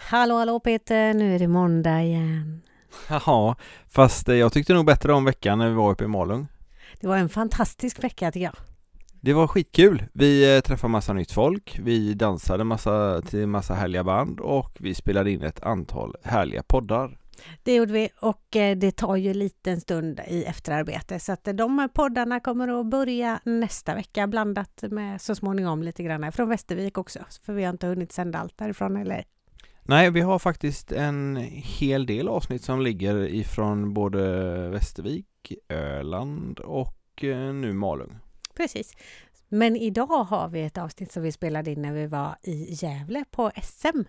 Hallå, hallå Peter, nu är det måndag igen. Jaha, fast eh, jag tyckte nog bättre om veckan när vi var uppe i Malung. Det var en fantastisk vecka tycker jag. Det var skitkul. Vi eh, träffade massa nytt folk, vi dansade massa till massa härliga band och vi spelade in ett antal härliga poddar. Det gjorde vi och eh, det tar ju en liten stund i efterarbete så att de här poddarna kommer att börja nästa vecka blandat med så småningom lite grann från Västervik också. För vi har inte hunnit sända allt därifrån eller Nej, vi har faktiskt en hel del avsnitt som ligger ifrån både Västervik, Öland och eh, nu Malung. Precis. Men idag har vi ett avsnitt som vi spelade in när vi var i Gävle på SM.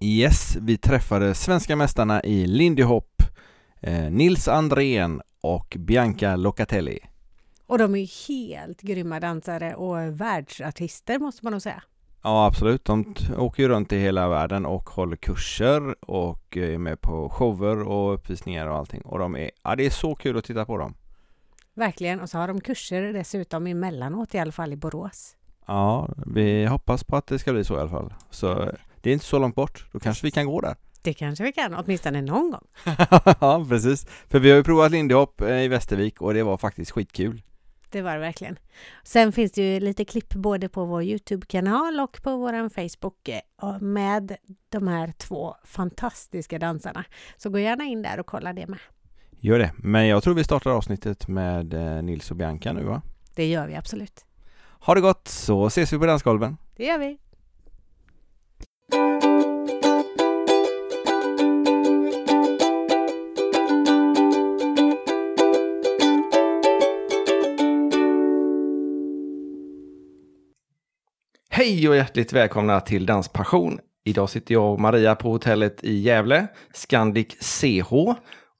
Yes, vi träffade svenska mästarna i Lindy Hop, eh, Nils Andrén och Bianca Locatelli. Och de är helt grymma dansare och världsartister måste man nog säga. Ja absolut, de åker ju runt i hela världen och håller kurser och är med på shower och uppvisningar och allting och de är, ja det är så kul att titta på dem. Verkligen. Och så har de kurser dessutom emellanåt i alla fall i Borås. Ja, vi hoppas på att det ska bli så i alla fall. Så det är inte så långt bort, då kanske vi kan gå där. Det kanske vi kan, åtminstone någon gång. ja precis, för vi har ju provat lindy hop eh, i Västervik och det var faktiskt skitkul. Det var det verkligen. Sen finns det ju lite klipp både på vår Youtube-kanal och på vår Facebook eh, med de här två fantastiska dansarna. Så gå gärna in där och kolla det med. Gör det, men jag tror vi startar avsnittet med eh, Nils och Bianca nu va? Det gör vi absolut. Ha det gott så ses vi på dansgolven. Det gör vi. Hej och hjärtligt välkomna till Danspassion. Idag sitter jag och Maria på hotellet i Gävle, Scandic CH.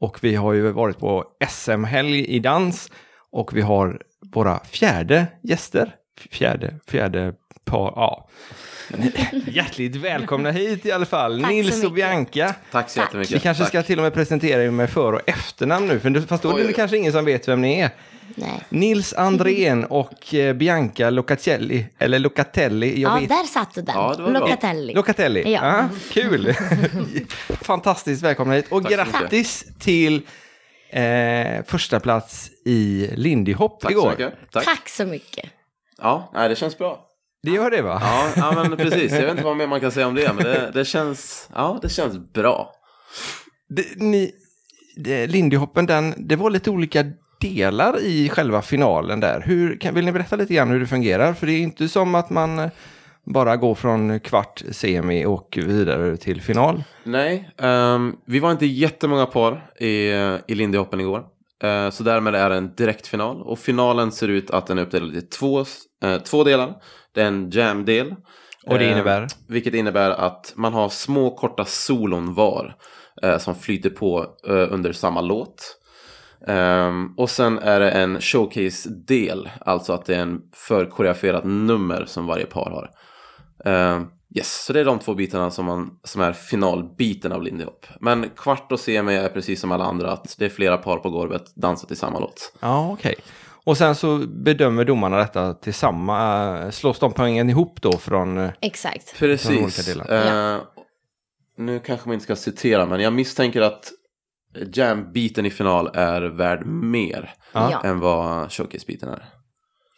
Och vi har ju varit på SM-helg i dans. Och vi har våra fjärde gäster. Fjärde, fjärde par, ja. Hjärtligt välkomna hit i alla fall. Tack Nils och. Bianca. Tack så jättemycket. Vi kanske ska till och med presentera er med för och efternamn nu. För fast då är det kanske ingen som vet vem ni är. Nej. Nils Andrén och eh, Bianca Locatelli, eller Locatelli, jag Ja, vet där satt den. Ja, det var bra. Locatelli. Locatelli. Ja. Ja. kul! Fantastiskt välkomna hit. Och Tack så grattis till eh, första plats i Lindy Hop Tack så igår. mycket. Tack. Tack så mycket. Ja, nej, det känns bra. Det gör det va? Ja, ja, men precis. Jag vet inte vad mer man kan säga om det, men det, det känns, ja, det känns bra. Det, ni, det, Lindy Hoppen, den, det var lite olika delar i själva finalen där. Hur, kan, vill ni berätta lite grann hur det fungerar? För det är inte som att man eh, bara går från kvart, semi och vidare till final. Nej, ehm, vi var inte jättemånga par i, i Lindy Hoppen igår. Eh, så därmed är det en direktfinal. Och finalen ser ut att den är uppdelad i två, eh, två delar. Det är en jam-del. Och det Eh, innebär? Vilket innebär att man har små korta solon var. Eh, som flyter på eh, under samma låt. Ehm, och sen är det en showcase-del. Alltså att det är en förkoreograferat nummer som varje par har. Ehm, yes, så det är de två bitarna som, man, som är finalbiten av Lindy Hop. Men kvart och semi är precis som alla andra. Att det är flera par på golvet dansar till samma låt. Ja, okej. Och sen så bedömer domarna detta tillsammans. Slås de poängen ihop då från... eh, Exakt. Från olika Precis. delar. Eh, nu kanske man inte ska citera, men jag misstänker att jam-biten i final är värd mer Ja. än vad showcase-biten är.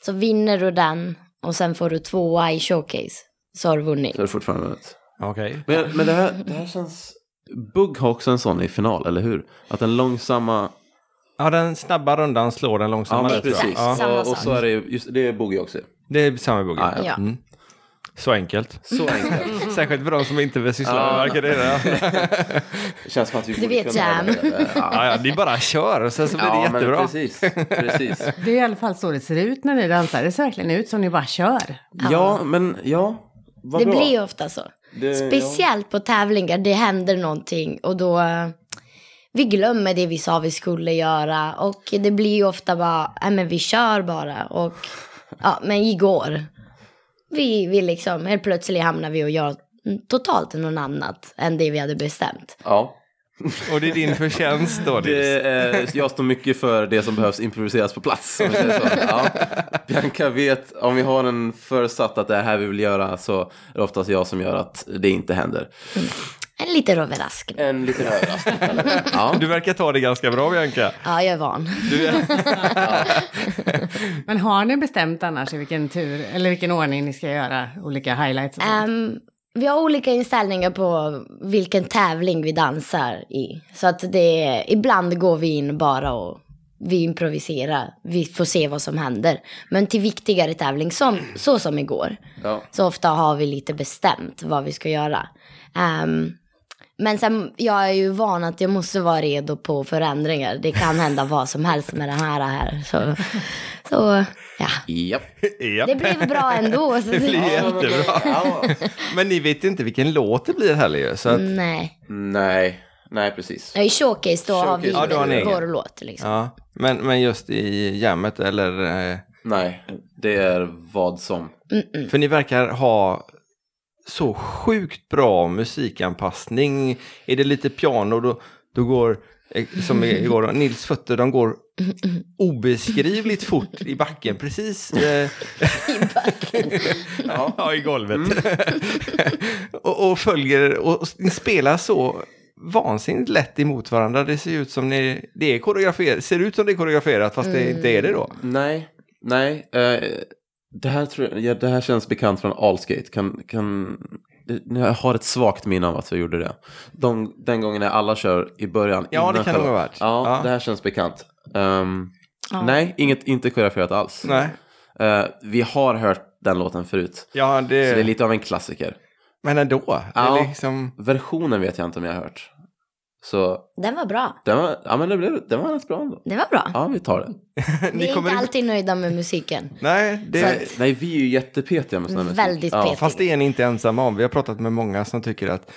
Så vinner du den och sen får du tvåa i showcase så har du vunnit. Så är det fortfarande vunnit. Okej. Men, men det, här, det här känns... Bugg har också en sån i final, eller hur? Att den långsamma... Ja, den snabba rundan slår den Ja, långsamma. jag. precis. Ja, och, och så är det just det är Boogie också. det är samma bugg. Ah, ja. Ja. Mm. Så enkelt. Så enkelt. Särskilt för de som inte vill syssla med Ja. varken det känns som att vi borde vet, kunna det. Ja, Ja, ja, ni bara kör och sen så blir det ja jättebra. men precis. precis. Det är i alla fall så det ser ut när ni dansar. Det ser verkligen ut som ni bara kör. Ja, men ja. Vad Det bra. blir ju ofta så. Det- Speciellt på tävlingar, det händer någonting och då eh, vi glömmer det vi sa vi skulle göra och det blir ju ofta bara, nej men vi kör bara och ja, men igår, vi, vi liksom, helt plötsligt hamnar vi och gör totalt något annat än det vi hade bestämt. Ja. Och det är din förtjänst då? Det är, jag står mycket för det som behövs improviseras på plats. Om. Ja. Bianca vet, om vi har en förutsatt att det är här vi vill göra så är det oftast jag som gör att det inte händer. En liten överraskning. En liten överraskning. Ja. Du verkar ta det ganska bra Bianca. Ja, jag är van. Du är... Men har ni bestämt annars i vilken tur eller vilken ordning ni ska göra olika highlights? Ehm, vi har olika inställningar på vilken tävling vi dansar i. Så att det, ibland går vi in bara och vi improviserar. Vi får se vad som händer. Men till viktigare tävling, som, så som igår, Ja. så ofta har vi lite bestämt vad vi ska göra. Ehm, men sen, jag är ju van att jag måste vara redo på förändringar. Det kan hända vad som helst med det här. här. Så, så ja, Japp. ja. det blev bra ändå. Så Det blir jättebra. Ja. Men ni vet inte vilken låt det blir heller ju. Så att, Nej. Nej, nej precis. I showcase då har vi ja, har vår låt liksom. ja. men, men just i jammet eller... eh, Nej, det är vad som. För ni verkar ha så sjukt bra musikanpassning. Är det lite piano då, då går, eh, som igår, Nils fötter de går obeskrivligt fort i backen. Precis. Eh, ja. ja, i golvet. och, och följer, och, och ni spelar så vansinnigt lätt emot varandra. Det ser ut som ni, det är koreograferat, ser ut som det är koreograferat fast det inte är det då. Nej, nej. Eh, det, här tror jag, ja, det här känns bekant från Allskate. Kan, kan, det, jag har ett svagt minne av att jag gjorde det. De, den gången när alla kör i början. Ja, det kan det ha varit. Ja, Ja. det här känns bekant. Ehm, Ja. Nej, inget, inte koreograferat alls. Nej. Eh, vi har hört den låten förut. Ja, Så det är det, lite av en klassiker. men ändå. Ja. Det är liksom... Versionen vet jag inte om jag har hört. Så Den var bra. den var, ja, men det blev, den var rätt bra ändå. Det var bra. Ja, vi tar den. vi är inte alltid nöjda med musiken. Nej, det... Att- Nej, vi är ju jättepetiga med sån här musik. Väldigt ja. petiga. Fast det är ni inte ensamma om. Vi har pratat med många som tycker att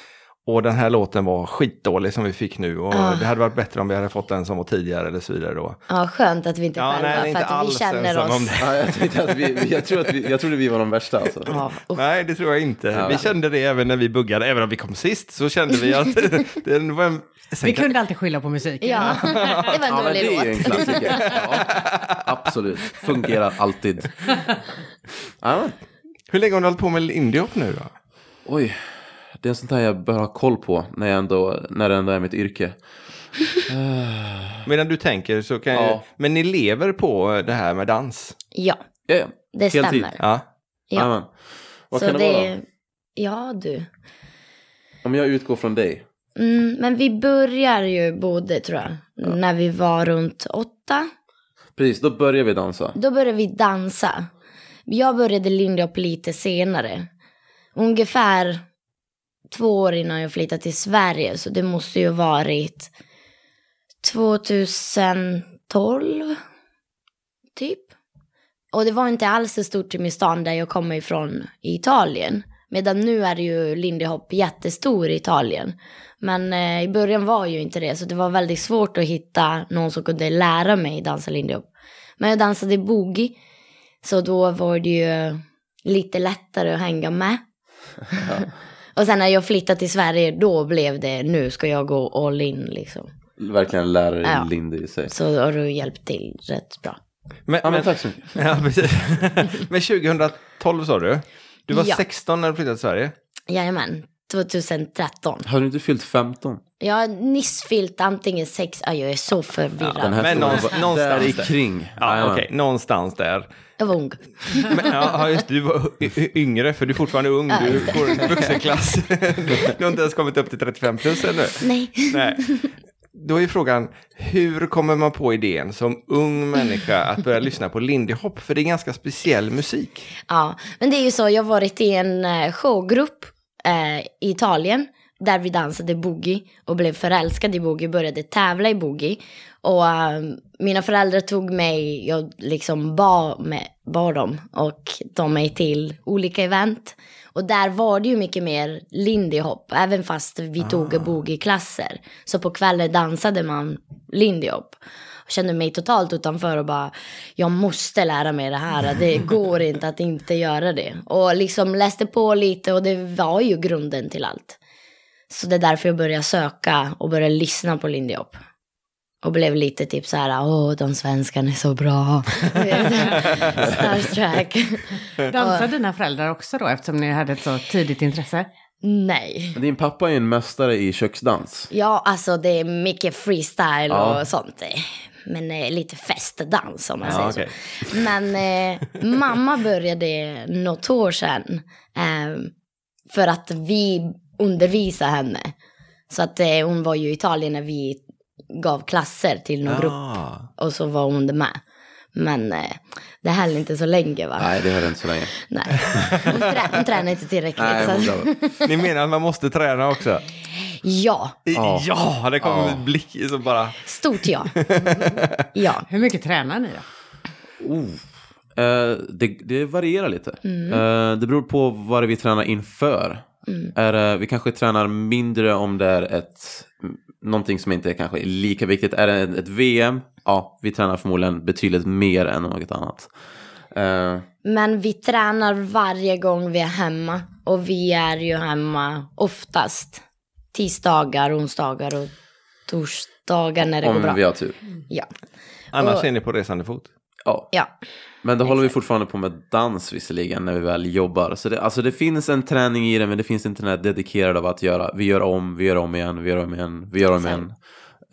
och den här låten var skitdålig som vi fick nu och Ah. det hade varit bättre om vi hade fått den som var tidigare eller så vidare då. Ja, skönt att vi inte Ja, själva, nej, för inte att vi känner oss. det. Ja, jag, tänkte att vi, jag, tror att vi, jag trodde vi var de värsta alltså. Ja, usch. Nej, det tror jag inte. Ja. Vi kände det även när vi buggade, även om vi kom sist så kände vi att det var en... Sen Vi kunde alltid skylla på musiken. ja, det var en dålig det är en låt. klassiker. Ja, absolut, fungerar alltid. Hur länge har du hållit på med Lindy nu då? oj, det är sånt här jag bör ha koll på när, jag ändå, när det ändå är mitt yrke. Medan du tänker så kan Ja. jag... Men ni lever på det här med dans? Ja, Ja, ja. det Heltid. stämmer. Ja. Ja. Vad Så kan det, vara? det, ja du. Om jag utgår från dig. Mm, men vi börjar ju både tror jag, när vi var runt åtta. Precis, då börjar vi dansa. Då började vi dansa. Jag började lindy hop lite senare. Ungefär två år innan jag flyttade till Sverige. Så det måste ju ha varit 2012, typ. Och det var inte alls så stort i min stan där jag kommer ifrån i Italien. Medan nu är det ju lindy hop jättestor i Italien. Men eh, i början var ju inte det, så det var väldigt svårt att hitta någon som kunde lära mig dansa lindy hop. Men jag dansade boogie, så då var det ju lite lättare att hänga med. Och sen när jag flyttade till Sverige, då blev det nu ska jag gå all in liksom. Verkligen lära dig Ja. Lindy i sig. Så har du hjälpt till rätt bra. Men, Ja, men men, tack så mycket. ja, men 2012 sa du? Du var Ja. 16 när du flyttade till Sverige? Jajamän, 2013. Har du inte fyllt 15? Jag har nyss fyllt antingen sex, ah, jag är så förvirrad. Här Men någonstans- någonstans där där. kring. Ja, okej. Någonstans där. Jag var ung. Men, ja, just du var yngre, för du är fortfarande ung. Ja, Du går i vuxenklass. Du har inte ens kommit upp till 35 plus ännu. Nej. Nej. Då är frågan, hur kommer man på idén som ung människa att börja lyssna på Lindy Hop? För det är ganska speciell musik. Ja, men det är ju så, jag har varit i en eh, showgrupp eh, i Italien där vi dansade boogie och blev förälskade i boogie, började tävla i boogie. Och eh, mina föräldrar tog mig, jag liksom bad, med, bad dem och tog mig till olika event. Och där var det ju mycket mer lindy hop, även fast vi tog boogie-klasser. Så på kvällen dansade man lindy hop. Jag kände mig totalt utanför och bara, jag måste lära mig det här. Det går inte att inte göra det. Och liksom läste på lite och det var ju grunden till allt. Så det är därför jag började söka och började lyssna på Lindy Hop. Och blev lite typ så här, åh, de svenskarna är så bra. Starstruck. Dansar dina föräldrar också då eftersom ni hade ett så tidigt intresse? Nej. Din pappa är en mästare i köksdans. Ja, alltså det är mycket freestyle Ja. och sånt. Men eh, lite festdans om man Ja, säger okej. så. Men eh, mamma började något år sedan. Eh, för att vi undervisade henne. Så att eh, hon var ju i Italien när vi gav klasser till någon grupp. Ah. Och så var hon med. Men eh, det höll inte så länge va? Nej, det höll inte så länge. Nej. Hon, trä, hon tränade inte tillräckligt. Nej, så. Ni menar att man måste träna också? Ja, Ja, Ja. det kommer Ja. en blick som bara... stort ja. ja. Hur mycket tränar ni då? Eh, det, det varierar lite. Mm. Eh, det beror på vad det vi tränar inför. Mm. Är, det- vi kanske tränar mindre om det är ett, någonting som inte är kanske är lika viktigt. Är det ett, VM? Ja, vi tränar förmodligen betydligt mer än något annat. Eh, Men vi tränar varje gång vi är hemma. Och vi är ju hemma oftast. Tisdagar, onsdagar och torsdagar när det går om bra. vi har tur. Ja. Annars Och- är ni på resande fot. Ja. ja. Men då håller vi fortfarande på med dans visserligen när vi väl jobbar. Så det, alltså det finns en träning i det men det finns inte den här dedikerade av att göra, vi gör om, vi gör om igen, vi gör om igen, vi gör om igen.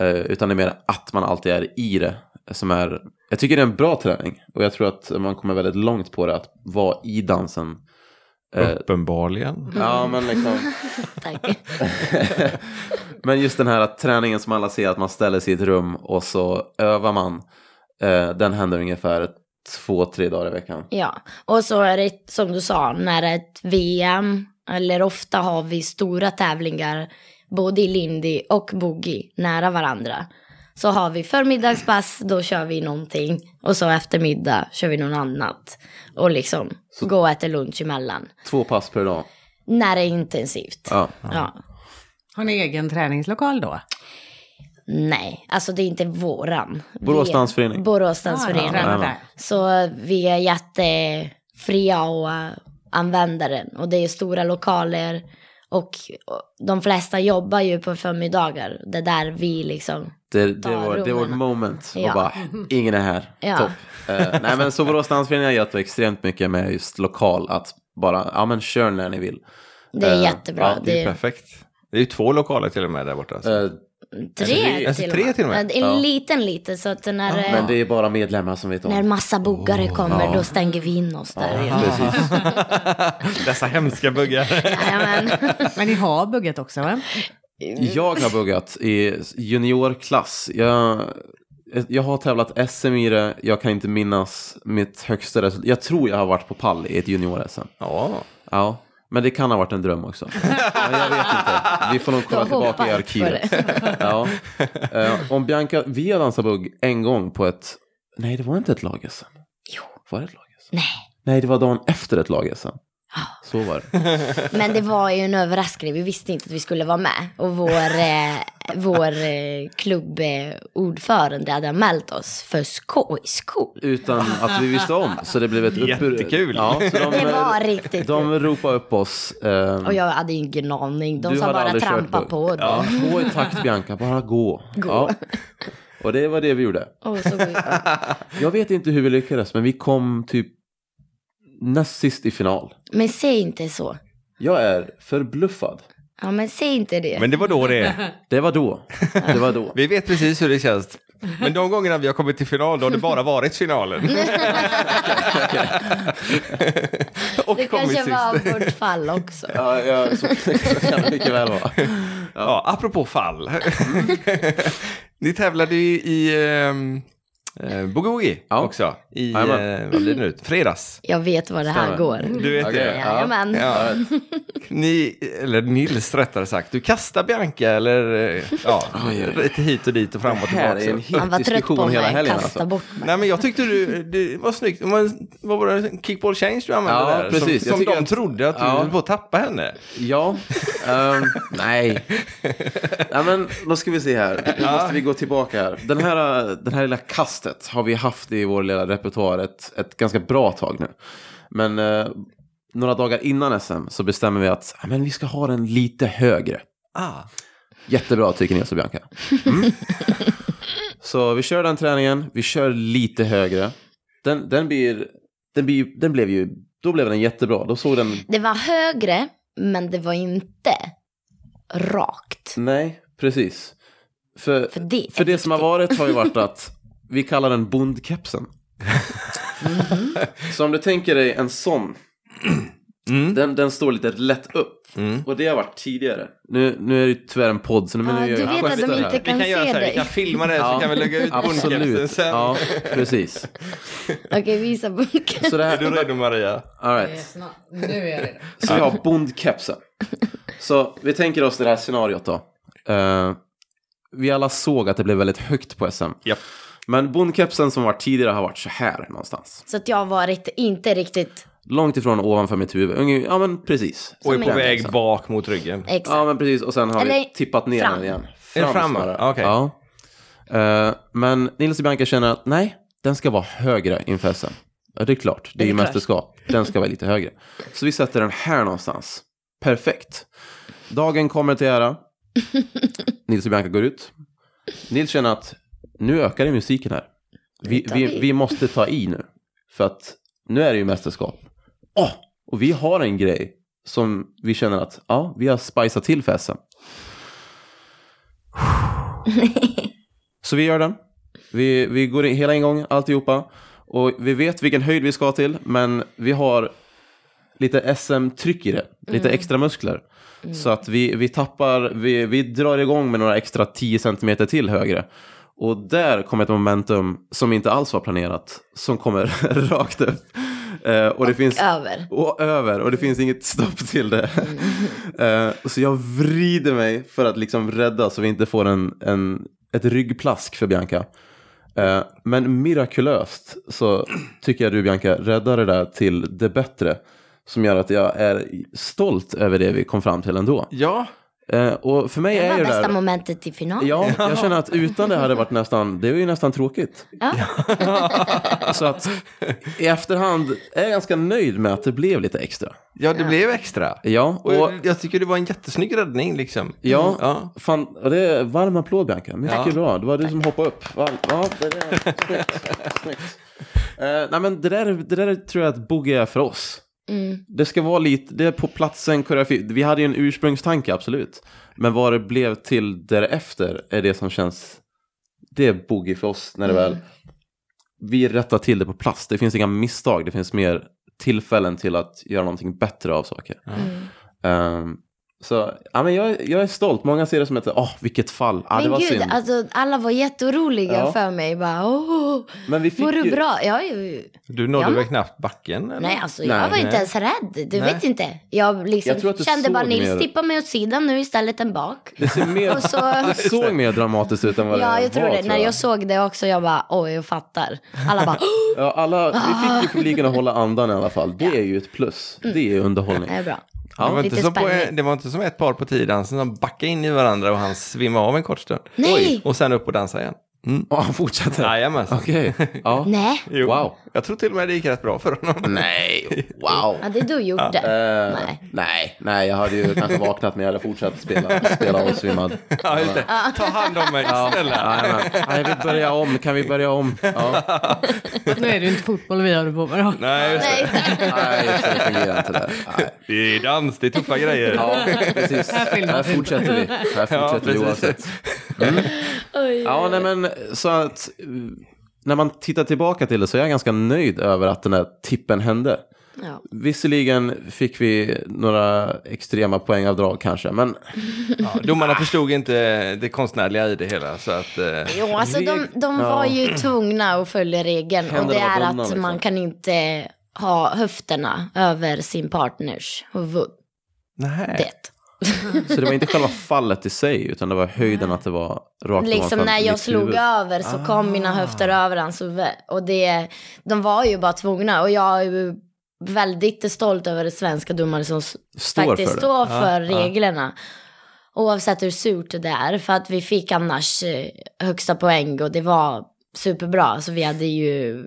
Eh, utan det är mer att man alltid är i det. Som är, jag tycker det är en bra träning och jag tror att man kommer väldigt långt på det, att vara i dansen. Eh, Uppenbarligen. ja men liksom. Tack. Men just den här att träningen som alla ser, att man ställer sig i ett rum och så övar man. Eh, den händer ungefär två, tre dagar i veckan. Ja, och så är det som du sa, när det är ett VM, eller ofta har vi stora tävlingar, både i Lindy och Boogie, nära varandra. Så har vi förmiddagspass, då kör vi någonting. Och så eftermiddag kör vi något annat. Och liksom gå och äta lunch emellan. Två pass per dag. När det är intensivt. Ja. Ja. Har ni egen träningslokal då? Nej, alltså det är inte våran. Borås dansförening. Borås Ja, dansförening. Jajamän. där. Så vi är jättefria att uh, använda den. Och det är stora lokaler. Och och de flesta jobbar ju på förmiddagar. Det är där vi liksom... Det, det, Ta var, det var ett moment. Och Ja. bara, ingen är här. Ja. Topp. Eh, nej men så Borås dansförening har hjälpt extremt mycket med just lokal. Att bara, ja men kör när ni vill. Det är Eh, jättebra. ja, Det är perfekt. Det är ju två lokaler till och med där borta. Alltså. Eh, tre, alltså, till, tre till och med? Ja, En Ja. liten liten. Så att när, eh, men det är bara medlemmar som vet om. när massa buggare kommer ja. då stänger vi in oss där. Ja. Precis. Dessa hemska buggar. Jajamän. Men ni har bugget också va? Jag har buggat i juniorklass. Jag, jag har tävlat SM i det. Jag kan inte minnas mitt högsta resultat. Jag tror jag har varit på pall i ett junior-SM. Ja. Ja, men det kan ha varit en dröm också. Ja, jag vet inte. Vi får nog kolla tillbaka i arkivet. Ja. Eh, om Bianca, vi har dansat bugg en gång på ett, nej det var inte ett lag-SM. Jo. Var det ett lag-SM? Nej. Nej, det var dagen efter ett lag-SM. Så var det. Men det var ju en överraskning. Vi visste inte att vi skulle vara med. Och vår, eh, vår eh, klubbordförande hade anmält oss för skojskoll. Utan att vi visste om. Så det blev ett uppbur. Jättekul. Ja, så de, Det var riktigt de ropade upp oss. ehm, Och jag hade ingen aning. De Du sa hade bara aldrig kört trampa på. Ja, Ja. gå i takt Bianca, bara gå. Gå. Ja. Och det var det vi gjorde. Och så, Jag vet inte hur vi lyckades, men vi kom typ näst sist i final. men säg inte så. Jag är förbluffad. Ja, men säg inte det. Men det var då det. Det var då. Det var då. Vi vet precis hur det känns. Men de gångerna vi har kommit till final, då har det bara varit finalen. Och det kanske sist. var vårt fall också. Ja, ja, så, så kan det mycket väl vara. Ja, apropå fall. Ni tävlade ju i ehm, eh, Boogie Woogie Ja. också. I, eh, vad blir det nu? Fredags. Jag vet vad det här Stämmer. går. Du vet Okej, det? ja. Jajamän. Ja. Ni, eller Nils rättare sagt, du kastar Bianca eller eh, ja, Oj, oj. lite hit och dit och fram och Det här tillbaka. är en så. Han var trött på diskussion hela mig, helgen. kasta Alltså. bort mig. Nej men jag tyckte du, det var snyggt. Men Vad var det? Kickball change du använde Ja, där? precis. Som, Jag som tycker de att- trodde att du Ja. höll på att tappa henne. Ja, ehm, nej. nej. men då ska vi se här. Nu måste vi gå tillbaka här. Den här, den här lilla kastet har vi haft i vår lilla repertoar ett, ett ganska bra tag nu. Men eh, några dagar innan SM så bestämmer vi att men vi ska ha den lite högre. Ah. Jättebra tycker Nils och Bianca. Mm. Så vi kör den träningen, vi kör lite högre. Den, den, blir, den, blir, den blev ju, då blev den jättebra. Då såg den, Det var högre, men det var inte rakt. nej, precis. För, För det för det som har varit har ju varit att vi kallar den bondkepsen. Så om du tänker dig en sån, Mm. den, den står lite lätt upp. Mm. Och det har varit tidigare. Nu, nu är det ju tyvärr en podd, så nu, men Ja, nu gör du jag vet att de inte här. Vi kan kan göra så här, vi kan filma det så kan vi lägga ut Absolut. sen. Ja, precis. Okej, visa boken. Så det Är du här, redo Maria? all right. Nu är jag redo. Så vi har bondkepsen. Så vi tänker oss det här scenariot då. Eh, vi alla såg att det blev väldigt högt på SM. Japp. Men bondkepsen som var tidigare har varit så här någonstans. Så att jag har varit inte riktigt Långt ifrån ovanför mitt huvud. Ja men precis. Och är på väg bak mot ryggen. exakt. Ja men precis. Och sen har Eller vi tippat ner fram. den igen. Är det fram, snarare. okej. Ja. Eh, men Nils och Bianca känner att nej, den ska vara högre inför SM. Ja, det är klart. Det är ju mästerskap. Den ska vara lite högre. Så vi sätter den här någonstans. Perfekt. Dagen kommer till ära. Nils och Bianca går ut. Nils känner att nu ökar det musiken här. Vi, vi, vi. måste ta i nu. För att nu är det ju mästerskap. Åh! Och vi har en grej som vi känner att ja, vi har spicat till för SM. Så vi gör den. Vi, vi går in hela en gång, alltihopa. Och vi vet vilken höjd vi ska till, men vi har lite SM-tryck i det. Lite extra muskler. Så att vi, vi tappar, vi, vi drar igång med några extra 10 cm till högre. Och där kommer ett momentum som inte alls var planerat, som kommer rakt upp. Eh, och det finns Över. och över och det finns inget stopp till det. Eh, så jag vrider mig för att liksom rädda så vi inte får en, en, ett ryggplask för Bianca. Eh, men mirakulöst så tycker jag du Bianca räddar det där till det bättre. Som gör att jag är stolt över det vi kom fram till ändå. Ja, Eh, och för mig Det är var ju det bästa där... momentet i finalen. Ja, jag känner att utan det hade varit nästan, det är ju nästan tråkigt. Ja. Så att i efterhand är jag ganska nöjd med att det blev lite extra. ja det blev extra. Ja, Och och jag tycker det var en jättesnygg räddning liksom. Ja, Ja. Fan, det är varm applåd Bianca. Mycket Ja. bra. Det var du som hoppade upp. Ja, det där, snyggt. snyggt. Eh, nej men det där, det där tror jag att boogie är för oss. Mm. Det ska vara lite, det är på platsen koreografi. Vi hade ju en ursprungstanke, absolut. Men vad det blev till därefter är det som känns, det är boogie för oss när det väl, vi rättar till det på plats. Det finns inga misstag, det finns mer tillfällen till att göra någonting bättre av saker. Mm. Ehm, så ja, men jag, jag är stolt. Många ser det som ett, åh, vilket fall. Ja, det Men var gud, synd. alltså, alla var jätteoroliga Ja. för mig. Bara, Åh, men vi fick mår du ju, bra? Ja, ju. Du nådde Ja. väl knappt backen? Eller? Nej, alltså Nej, jag var nej. inte ens rädd. Du Nej. vet inte. Jag liksom Jag tror att du kände bara Nils mer- tippa mig åt sidan nu istället än bak. det, ser mer, Och så, det såg mer dramatiskt ut än vad ja, det jag tror var. det. När jag såg det också, jag bara, oj, jag fattar. Alla bara, Ja, alla, vi fick ju publiken att hålla andan i alla fall. Det Ja. är ju ett plus. Det är ju underhållning. det är bra. Det, var inte som på, det var inte som ett par på tiddansen som backade in i varandra och han svimmade av en kort stund. Nej! Och sen upp och dansa igen. Ja, han fortsätter. Jajamensan. Okej. Ja. Nej, Jo. Wow. Jag tror till och med det gick rätt bra för honom. Nej, wow. ja, det du gjorde. Eh, Nej. nej, nej, jag hade ju kanske vaknat men jag hade fortsatt spela, spela osvimmad. Ja, just det. Ta hand om mig, snälla. Jajamän. Nej, vi börjar om. Kan vi börja om? Ja. Nu är det ju inte fotboll vi håller på med då. Nej, just det. Nej. Nej, just det. Det fungerar inte där. Nej. det är dans, det är tuffa grejer. Ja, precis. Här filmas Här fortsätter vi. Här Ja, fortsätter vi precis. oavsett. Mm. Ja, nej men så att eh, när man tittar tillbaka till det så är jag ganska nöjd över att den här tippen hände. Ja. Visserligen fick vi några extrema poängavdrag kanske, men Ja, domarna förstod inte det konstnärliga i det hela. Så att, eh, Jo, alltså de, de var Ja. ju tvungna att följa regeln. Och det är att liksom. man kan inte ha höfterna över sin partners huvud. nej. Det. Så det var inte själva fallet i sig, utan det var höjden att det var rakt Liksom när jag slog huvud. över så kom mina höfter över hans huvud. Och det, de var ju bara tvungna. Och jag är ju väldigt stolt över det svenska domare som Står faktiskt för det. står för Ja, ja. reglerna. Oavsett hur surt det är. För att vi fick annars eh, högsta poäng och det var superbra. Så vi hade ju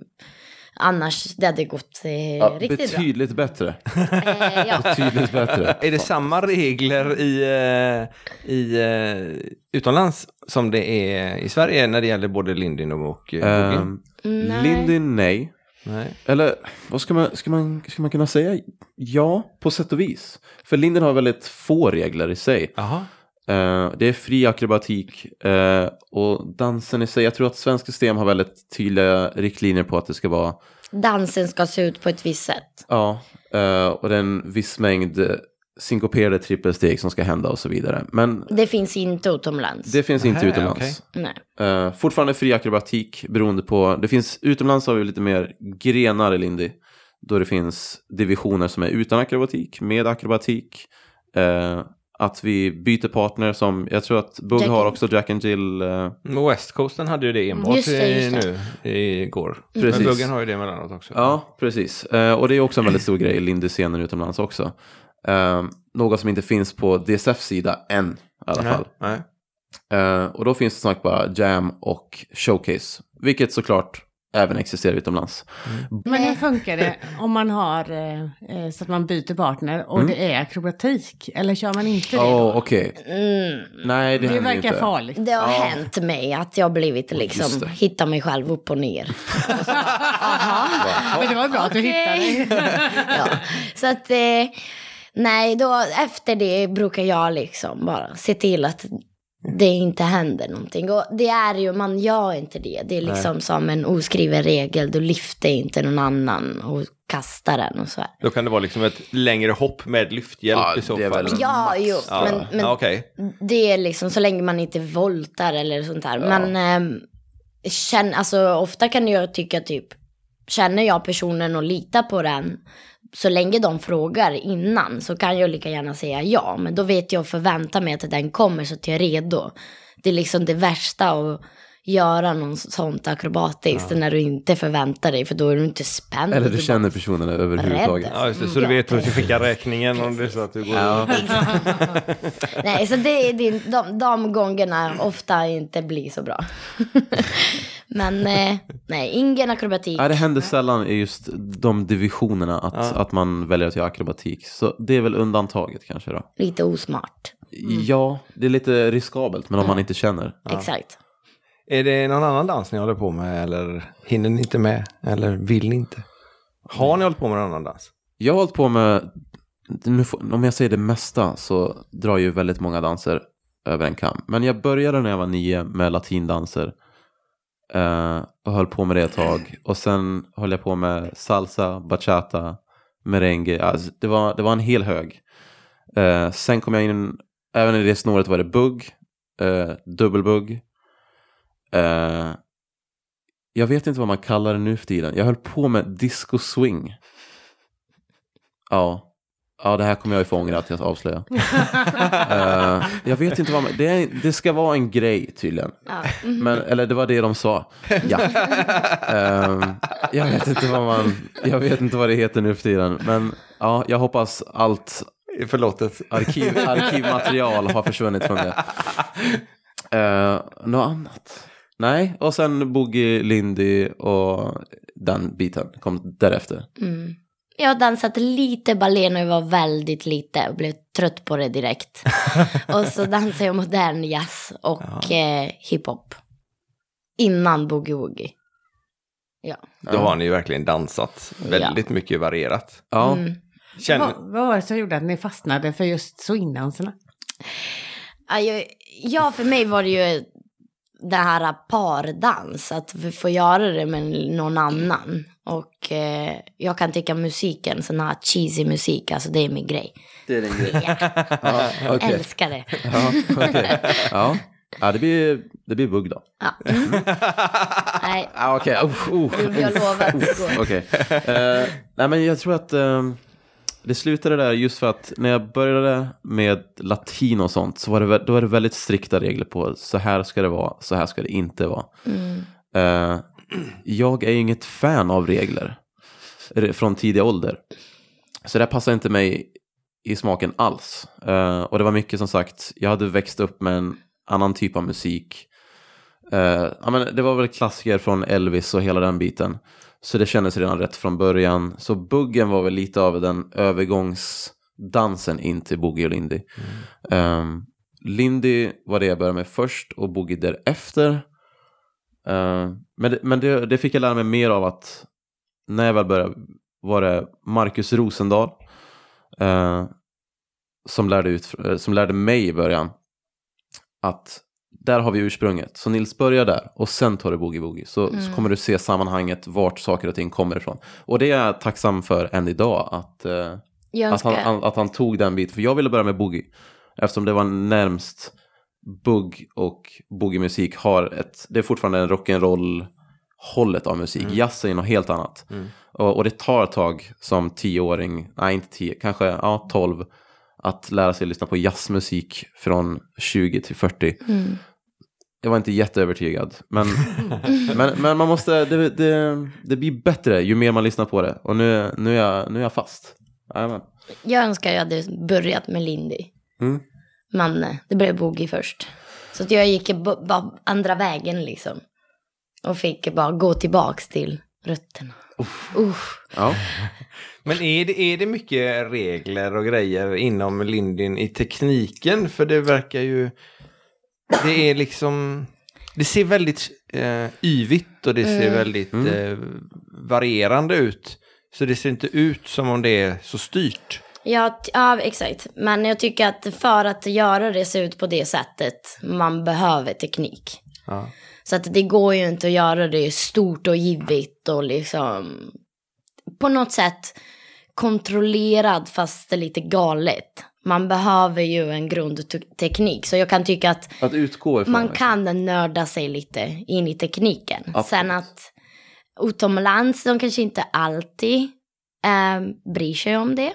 Annars det hade gått eh, Ja, riktigt betydligt bättre. bra. Eh, ja. Betydligt bättre. Är det samma regler i, eh, i eh, utomlands som det är i Sverige när det gäller både Lindin och eh? Um, Nej. Nej. Nej. Eller vad ska man, ska, man, ska man kunna säga? Ja, på sätt och vis. För Linden har väldigt få regler i sig. Jaha. Eh, det är fri akrobatik eh, och dansen i sig. Jag tror att svensk system har väldigt tydliga riktlinjer på att det ska vara Dansen ska se ut på ett visst sätt. Ja, eh, och det är en viss mängd synkoperade trippelsteg som ska hända och så vidare. Men Det finns inte utomlands. det finns inte utomlands. Nej. Eh, fortfarande fri akrobatik beroende på, det finns utomlands har vi lite mer grenar i Lindy. Då det finns divisioner som är utan akrobatik, med akrobatik. Eh, att vi byter partner som, jag tror att Bugg Jack har också Jack and Jill. Eh, Men West Coasten hade ju det enbart Just det, just i- nu igår. Precis. Men Buggen har ju det emellanåt också. Ja, precis. Eh, och det är också en väldigt stor grej i Lindy-scenen utomlands också. Eh, något som inte finns på DSF-sida än i alla Nej, fall. Nej. Eh, och då finns det snack bara Jam och Showcase. Vilket såklart även existerar utomlands. Men hur funkar det om man har eh, eh, så att man byter partner och det är akrobatik? Eller kör man inte det Åh, då? Mm. Mm. Nej, det, Det verkar inte. farligt. Det har hänt mig att jag blivit liksom, det. hittat mig själv upp och ner. Men det var bra att du hittade det. ja. Så att, eh, nej, då efter det brukar jag liksom bara se till att det inte händer någonting. Och det är ju, man gör inte det. Det är liksom som en oskriven regel. Du lyfter inte någon annan och kastar den och så här. Då kan det vara liksom ett längre hopp med lyfthjälp Ja, i så det är fall. väl- Ja, max. jo, Ja, men, men ja, okej. det är liksom så länge man inte voltar eller sånt här. Men ähm, känn, alltså, ofta kan jag tycka typ, känner jag personen och litar på den, så länge de frågar innan så kan jag lika gärna säga ja. Men då vet jag och förväntar mig att den kommer så att jag är redo. Det är liksom det värsta och göra något sånt akrobatiskt när du inte förväntar dig för då är du inte spänd. Eller du känner personen överhuvudtaget. Ja, just det. Så du vet hur du ska skicka räkningen om det är så att du går... Ja. Nej, så det är din, de, de gångerna ofta inte blir så bra. Men eh, nej, ingen akrobatik. Ja, det händer sällan i just de divisionerna att, att man väljer att göra akrobatik. Så det är väl undantaget kanske då. Lite osmart. Ja, det är lite riskabelt, men om man inte känner. Exakt. Är det någon annan dans ni håller på med eller hinner ni inte med eller vill ni inte? Har ni hållit på med någon annan dans? Jag har hållit på med, nu får, om jag säger det mesta så drar ju väldigt många danser över en kam. Men jag började när jag var nio med latindanser. eh, och höll på med det ett tag. Och sen höll jag på med salsa, bachata, merengue. Alltså, det, var, det var en hel hög. Eh, sen kom jag in, även i det snåret var det bugg, eh, dubbelbugg. Eh, jag vet inte vad man kallar det nu för tiden. Jag höll på med disco swing. Ja. Ja, det här kommer jag ju få ångra att jag avslöjar. Eh, jag vet inte vad man, det, är, det ska vara en grej tydligen. Ja. Men, eller det var det de sa. Ja. Ehm, jag, vet inte vad man, jag vet inte vad det heter nu för tiden. Men ja, jag hoppas allt Förlåtet. arkiv, arkivmaterial har försvunnit från det. Uh, något annat? Nej, och sen Boogie, Lindy och den biten kom därefter. Mm. Jag har dansat lite ballet när jag var väldigt lite och blev trött på det direkt. och så dansade jag modern jazz och eh, hiphop. Innan boogie woogie. Ja. Då har ni ju verkligen dansat väldigt mycket varierat. Ja, Mm. Känner, Vad, vad var det som gjorde att ni fastnade för just swingdanserna? Ja, jag- Ja, för mig var det ju det här pardans, att vi får göra det med någon annan. Och eh, jag kan tycka musiken, sån här cheesy musik, alltså det är min grej. det är din grej. Ja, Ja, okej. älskar det. Ja, okej. ja. ja det, blir, det blir bugg då. Ja. Mm. Nej, Ja, okej. Uh, uh. jag lovar att det går. Okej. Eh, nej, men jag tror att ehm, det slutade där just för att när jag började med latin och sånt så var det, då var det väldigt strikta regler på så här ska det vara, så här ska det inte vara. Mm. Eh, jag är ju inget fan av regler re- från tidig ålder. Så det här passar inte mig i smaken alls. Eh, och det var mycket som sagt, jag hade växt upp med en annan typ av musik. Eh, ja, men det var väl klassiker från Elvis och hela den biten. Så det kändes redan rätt från början. Så buggen var väl lite av den övergångsdansen in till boogie och lindy. Um, lindy var det jag började med först och boogie därefter. Uh, men det, men det, det fick jag lära mig mer av att när jag väl började var det Marcus Rosendahl uh, som, lärde ut, eh, som lärde mig i början att där har vi ursprunget. Så Nils börjar där och sen tar du boogie-woogie. Så, så kommer du se sammanhanget vart saker och ting kommer ifrån. Och det är jag tacksam för än idag. Att, eh, att, han, att han tog den biten. För jag ville börja med boogie. Eftersom det var närmst bugg och boogie-musik har ett, det är fortfarande en rock'n'roll hållet av musik. Jazz är något helt annat. Och, och det tar ett tag som tioåring, nej inte tio, kanske ja, tolv, att lära sig lyssna på jazzmusik från 20 till 40. Mm. Jag var inte jätteövertygad. Men, men, men man måste, det, det, det blir bättre ju mer man lyssnar på det. Och nu, nu, är, jag, nu är jag fast. Jajamän. jag önskar jag hade börjat med Lindy. Mm. Men det blev boogie först. Så att jag gick bara andra vägen liksom. Och fick bara gå tillbaks till rötterna. Uff. Ja. Men är det, är det mycket regler och grejer inom Lindin i tekniken? För det verkar ju... Det är liksom... Det ser väldigt eh, yvigt och det ser väldigt eh, varierande ut. Så det ser inte ut som om det är så styrt. Ja, ja, exakt. Men jag tycker att för att göra det se ut på det sättet, man behöver teknik. Ja. Så att det går ju inte att göra det stort och givigt och liksom på något sätt kontrollerad fast det är lite galet. Man behöver ju en grundteknik. Så jag kan tycka att Att utgå ifrån. man det. kan nörda sig lite in i tekniken. Absolut. Sen att utomlands, de kanske inte alltid eh, bryr sig om det.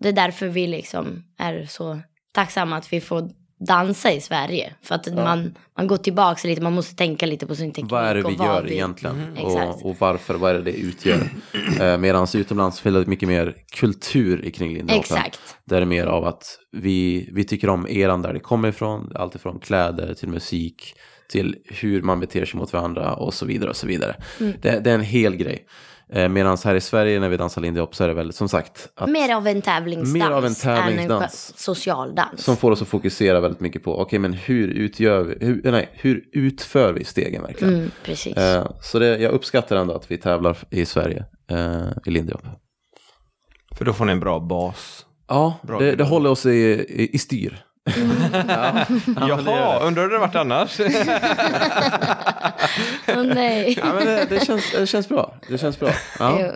Det är därför vi liksom är så tacksamma att vi får dansa i Sverige. För att man, man går tillbaka lite, man måste tänka lite på sin teknik. Vad är det vi gör egentligen? Mm. Och, och varför, vad är det det utgör? eh, Medan utomlands finns det mycket mer kultur i kring Lindy Hopper. Exakt. Där är det mer av att vi, vi tycker om eran där det kommer ifrån. Allt ifrån kläder till musik till hur man beter sig mot varandra och så vidare och så vidare. Mm. Det, det är en hel grej. Eh, Medan här i Sverige när vi dansar Lindy Hop så är det väl som sagt att, Mer av en tävlingsdans, Mer av en än tävlingsdans. en social dans. som får oss att fokusera väldigt mycket på okej men hur utgör vi, hur, nej, hur utför vi stegen verkligen? Mm, precis. Eh, så det, jag uppskattar ändå att vi tävlar i Sverige eh, i Lindy Hop. För då får ni en bra bas. Ja, Bra det, det håller oss i, i, i styr. Jaha, undrar hur det varit annars? Åh nej. Ja, men det, det, känns, det känns bra. Det känns bra. Ja.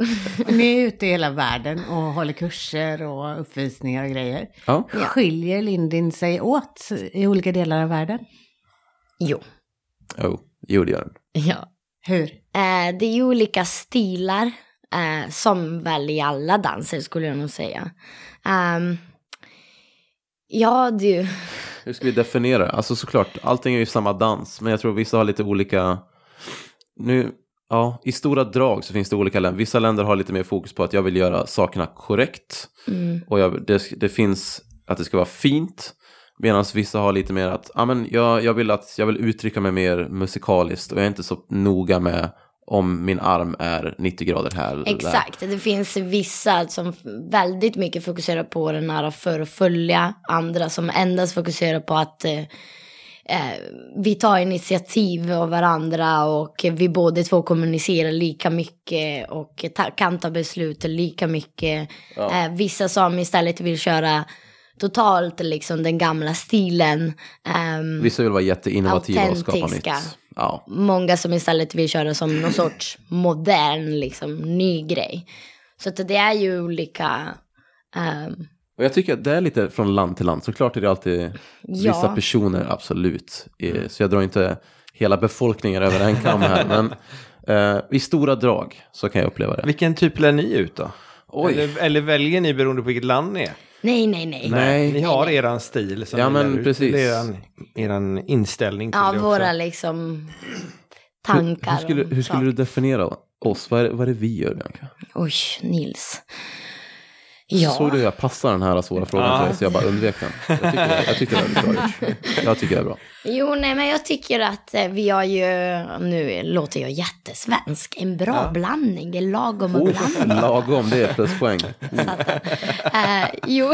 Ni är ute i hela världen och håller kurser och uppvisningar och grejer. Ja. Skiljer Lindin sig åt i olika delar av världen? Jo. Oh, jo, det gör den. Ja. Hur? Eh, det är ju olika stilar, eh, som väl i alla danser skulle jag nog säga. Um, ja, du. Hur ska vi definiera? Alltså såklart, allting är ju samma dans. Men jag tror vissa har lite olika... Nu, ja, i stora drag så finns det olika länder. Vissa länder har lite mer fokus på att jag vill göra sakerna korrekt. Mm. Och jag, det, det finns att det ska vara fint. Medan vissa har lite mer att ah, men jag, jag, vill att jag vill uttrycka mig mer musikaliskt. Och jag är inte så noga med om min arm är 90 grader här eller där. Exakt, det finns vissa som väldigt mycket fokuserar på den här för att följa, andra som endast fokuserar på att eh, eh, vi tar initiativ av varandra och vi båda två kommunicerar lika mycket och ta, kan ta beslut lika mycket. Eh, vissa som istället vill köra totalt liksom den gamla stilen. ehm, Vissa vill vara jätteinnovativa och skapa nytt. Ja. många som istället vill köra som någon sorts modern, liksom, ny grej. Så att det är ju olika. ehm, Och jag tycker att det är lite från land till land. Såklart är det alltid vissa Ja. personer, absolut. Eh, Så jag drar inte hela befolkningen över en kam här. men eh, i stora drag så kan jag uppleva det. Vilken typ lär ni ut då? Eller, eller väljer ni beroende på vilket land ni är? Nej, nej, nej. Nej. Ni har eran stil som Ja, ni men lär ut. precis. Eran, eran inställning till Ja, det våra också. liksom tankar. Hur skulle, om hur skulle saker. du definiera oss? Vad är, vad är det vi gör, Bianca? Oj, Nils. Ja. Såg du hur jag passade den här svåra frågan Ja. till dig så jag bara undvek den. Jag tycker, jag tycker det är bra. Jag tycker det är bra. Jo, nej, men jag tycker att eh, vi har ju, nu låter jag jättesvensk, en bra blandning. Det är lagom och Oh, blandning. lagom, det är pluspoäng. Att, eh, jo,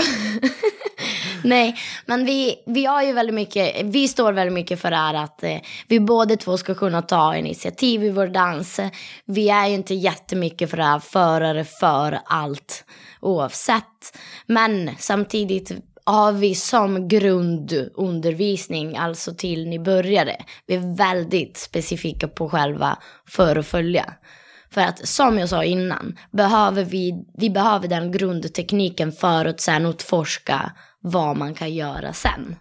nej, men vi, vi har ju väldigt mycket, vi står väldigt mycket för det här att eh, vi båda två ska kunna ta initiativ i vår dans. Vi är ju inte jättemycket för det här förare för allt oavsett. Men samtidigt har vi som grundundervisning, alltså till ni började, vi är väldigt specifika på själva för att följa. För att som jag sa innan, behöver vi, vi behöver den grundtekniken för att sen utforska vad man kan göra sen.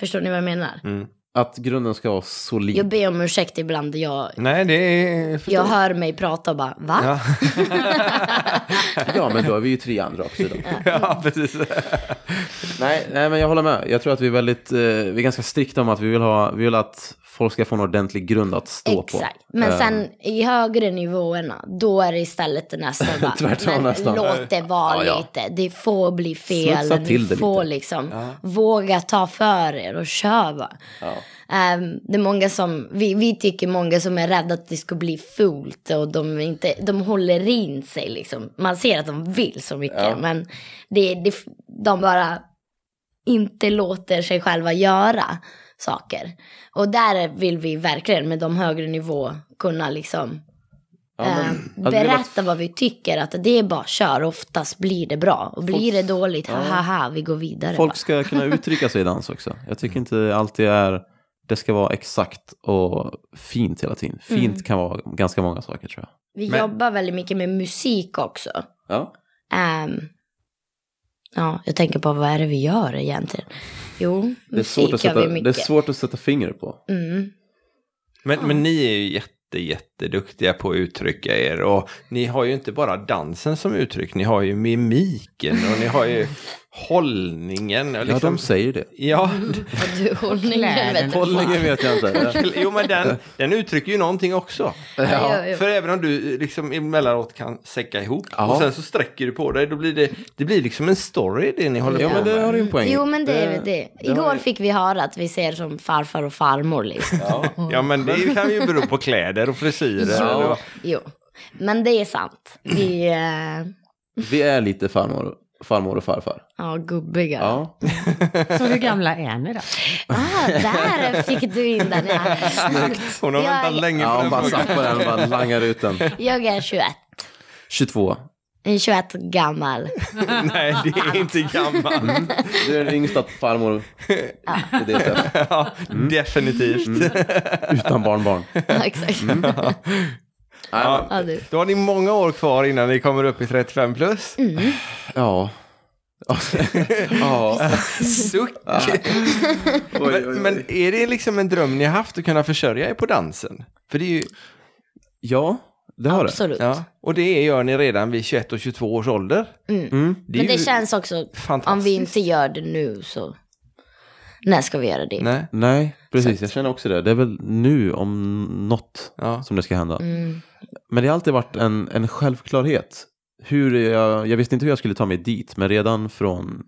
Förstår ni vad jag menar? Mm. Att grunden ska vara solid. Jag ber om ursäkt ibland, jag, Nej, det är... jag hör mig prata och bara va? Ja. Ja, men då är vi ju tre andra också. Då. ja, precis. Nej, nej, men jag håller med. Jag tror att vi är väldigt, eh, vi är ganska strikta om att vi vill ha, vi vill att folk ska få en ordentlig grund att stå Exakt. på. Men Eh, sen i högre nivåerna, då är det istället nästan bara, Tvärtom nästan. låt det vara Ja, ja. lite. Det får bli fel. Smutsa till det får lite. liksom våga ta för er och köra. Ehm, det är många som, vi, vi tycker många som är rädda att det ska bli fult och de, inte, de håller in sig liksom. Man ser att de vill så mycket men det, det, de bara inte låter sig själva göra saker. Och där vill vi verkligen med de högre nivå kunna liksom Ja, eh, men- vi berätta varit- vad vi tycker. Att det är bara kör, oftast blir det bra. Och blir det dåligt, ha ha ha, vi går vidare. Folk bara. ska kunna uttrycka sig i dans också. Jag tycker inte alltid är, det ska vara exakt och fint hela tiden. Fint Mm. kan vara ganska många saker tror jag. Vi Men- jobbar väldigt mycket med musik också. Ja. Ehm, ja, jag tänker på vad är det vi gör egentligen? Jo, Det, är svårt att gör vi sätta, det är svårt att sätta fingret på. Mm. Men, men ni är ju jätte, jätteduktiga på att uttrycka er och ni har ju inte bara dansen som uttryck, ni har ju mimiken och ni har ju hållningen. Och Ja, liksom, de säger det. Ja, du, hållningen vet. Hållningen vet jag inte. jo men den, den uttrycker ju någonting också. Ja, jo, jo. För även om du liksom emellanåt kan säcka ihop Ja. och sen så sträcker du på dig, då blir det, det blir liksom en story det ni håller Ja, på men det med. har du en poäng. Jo, men det är det. Igår fick vi höra att vi ser som farfar och farmor liksom. Ja men det kan ju bero på kläder och frisyrer. Ja. vad- Jo, men det är sant. Vi är Vi är lite farmor, farmor och farfar. ja, gubbiga. Ja. Så hur gamla är ni då? Ah, där fick du in den. Ja. Hon har Jag- väntat länge på Ja, den bara satt på den och bara langar ut den. Jag är 21. 22. Jag är 21 gammal. Nej, det är inte gammal. Du är den yngsta farmor i det sättet. Ja, definitivt. Utan barnbarn. Ja, exakt. Ja, Ja, du. då har ni många år kvar innan ni kommer upp i 35 plus. Ja. ja. Suck! Oj, Men, men är det liksom en dröm ni har haft att kunna försörja er på dansen? För det är ju, Ja, det har det. Absolut. ja, och det gör ni redan vid 21 och 22 års ålder. Mm. Det är Men det känns också, om vi inte gör det nu så när ska vi göra det? Nej, Nej, precis. Jag känner också det. Det är väl nu om något ja. som det ska hända. Mm. Men det har alltid varit en, en självklarhet. Hur jag, jag visste inte hur jag skulle ta mig dit, men redan från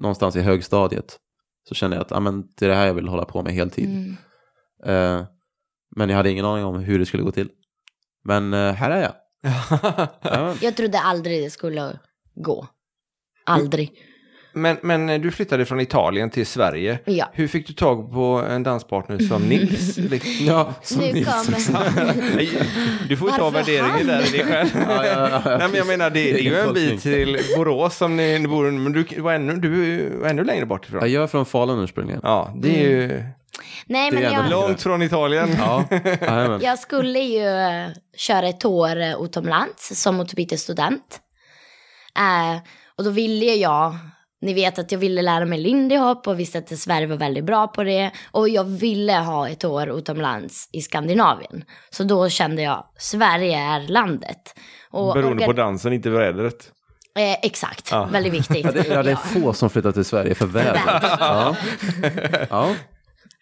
någonstans i högstadiet så kände jag att ah, men, det är det här jag vill hålla på med heltid. Mm. Eh, men jag hade ingen aning om hur det skulle gå till. Men eh, här är jag. Ja, Jag trodde aldrig det skulle gå. Aldrig. Men, men eh, du flyttade från Italien till Sverige. Ja. Hur fick du tag på en danspartner som Nils? Liksom? ja som Nu Nils. kommer... Nej, Du får ju ta Varför värderingen han? där i det själv. Ja, ja, ja, ja. Nej, men jag menar, det, det är ju en bit till Borås som ni, ni bor men du var ännu, du var ännu längre bort Ja, ifrån. jag är från Falun ursprungligen. Ja, det är ju Nej, Det är men jag, långt från Italien. Ja, jag skulle ju eh, köra ett år eh, utomlands som utbytesstudent. Eh, och då ville jag, ni vet att jag ville lära mig lindy hop och visste att Sverige var väldigt bra på det. Och jag ville ha ett år utomlands i Skandinavien. Så då kände jag, Sverige är landet. Och Beroende på dansen, inte vädret. Eh, exakt, Ja. väldigt viktigt. Ja, det, ja, det är få som flyttar till Sverige för vädret. Ja. Ja.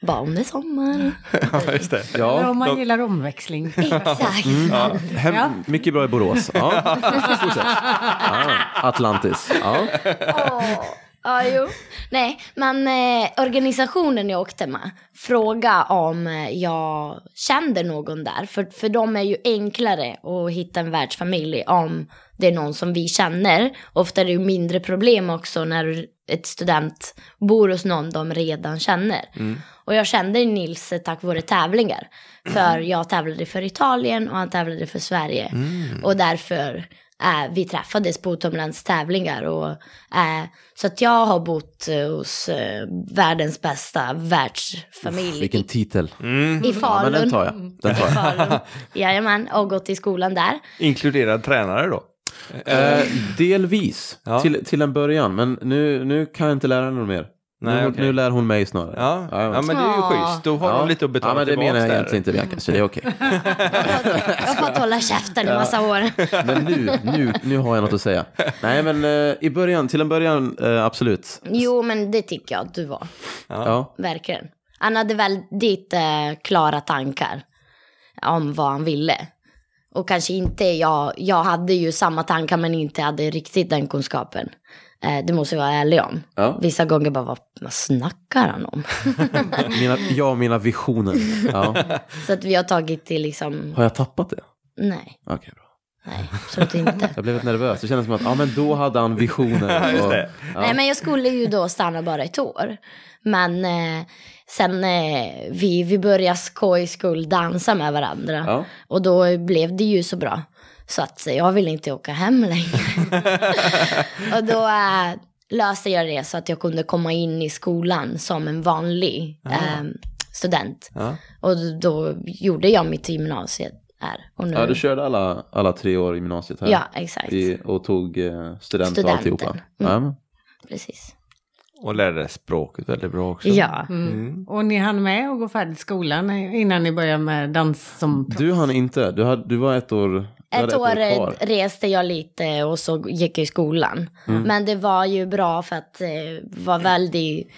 Bara om det är sommar. Ja, just det. Eller Ja, om man de- gillar omväxling. Exakt. ja, hem, Ja. mycket bra i Borås. Ja, Atlantis. Ja. Åh, Ja, jo. Nej, men eh, organisationen jag åkte med fråga om eh, jag kände någon där. För, för de är ju enklare att hitta en världsfamilj om det är någon som vi känner. Ofta är det ju mindre problem också när ett student bor hos någon de redan känner. Och jag kände Nils tack vare tävlingar. För jag tävlade för Italien och han tävlade för Sverige. Och därför eh, vi träffades på utomlands tävlingar. Och, eh, så att jag har bott eh, hos eh, världens bästa världsfamilj Vilken i, titel. i Ja, men Falun. den tar jag. Den tar I jag. Falun. Jajamän, och gått i skolan där. Inkluderad tränare då? Eh, delvis, Ja. till, till en början. Men nu, nu kan jag inte lära henne något mer. Nej, nu, okej. nu lär hon mig snarare. Ja, ja men det är ju Ja. schysst. Då har de lite att betala ja, men det tillbaka menar jag där. egentligen inte Bianca, så det är okej. Jag har fått hålla käften i massa år. Men nu, nu, nu har jag något att säga. Nej, men eh, i början, till en början, eh, absolut. Jo, men det tycker jag att du var. Ja. Verkligen. Han hade väldigt eh, klara tankar om vad han ville. Och kanske inte, jag, jag hade ju samma tankar men inte hade riktigt den kunskapen. Eh, det måste jag vara ärlig om. Ja. Vissa gånger bara, vad, vad snackar han om? Mina, jag och mina visioner. Ja. Så att vi har tagit till liksom, Har jag tappat det? nej, Okej, bra. nej, absolut inte. Jag blev lite nervös. Det kändes som att, ja men då hade han visioner. just och- det. Nej, men jag skulle ju då stanna bara ett år. Men eh, sen eh, vi, vi började skoj skull dansa med varandra. Ja. Och då blev det ju så bra. Så att jag ville inte åka hem längre. och då äh, löste jag det så att jag kunde komma in i skolan som en vanlig äh, student. Ja. Och då gjorde jag mitt gymnasiet här. Och nu, Ja, du körde alla, alla tre år i gymnasiet här. Ja, exakt. I, och tog eh, student Studenten. och alltihopa. Mm. Ja, men. Precis. Och lärde språket väldigt bra också. Ja. Mm. Och ni hann med att gå färdigt skolan innan ni började med dans som Du hann inte, du, hade, du var ett år, du hade Ett år reste jag lite och så gick jag i skolan. Men det var ju bra för att eh, var väldigt,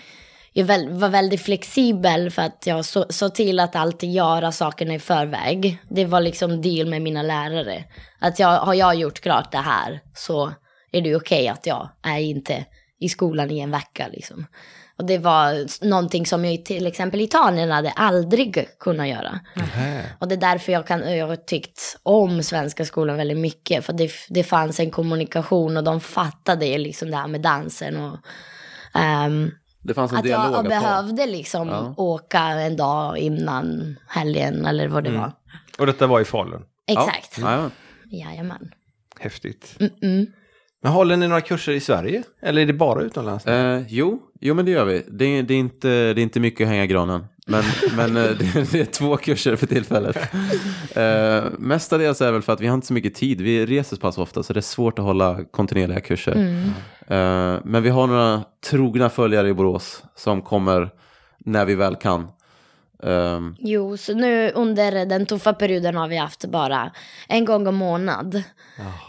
jag var väldigt flexibel för att jag så- såg till att alltid göra sakerna i förväg. Det var liksom deal med mina lärare. Att jag, har jag gjort klart det här så är det okej att jag är inte i skolan i en vecka liksom. Och det var någonting som jag till exempel i Italien hade aldrig kunnat göra. Och det är därför jag, kan, jag har tyckt om svenska skolan väldigt mycket. För det, det fanns en kommunikation och de fattade liksom det här med dansen. Och, ehm, Det fanns en att dialog jag att ha. behövde liksom Ja. åka en dag innan helgen eller vad det var. Och detta var i Falun. Exakt. Ja, ja. Jajamän. Häftigt. Mm-mm. Men håller ni några kurser i Sverige? Eller är det bara utomlands? Eh, jo, jo, men det gör vi. Det är, det är, inte, det är inte mycket att hänga granen. Men, men eh, det, det är två kurser för tillfället. Eh, mestadels är väl för att vi har inte så mycket tid. Vi reser så pass ofta så det är svårt att hålla kontinuerliga kurser. Eh, men vi har några trogna följare i Borås som kommer när vi väl kan. Ehm, Jo, så nu under den tuffa perioden har vi haft bara en gång om månad.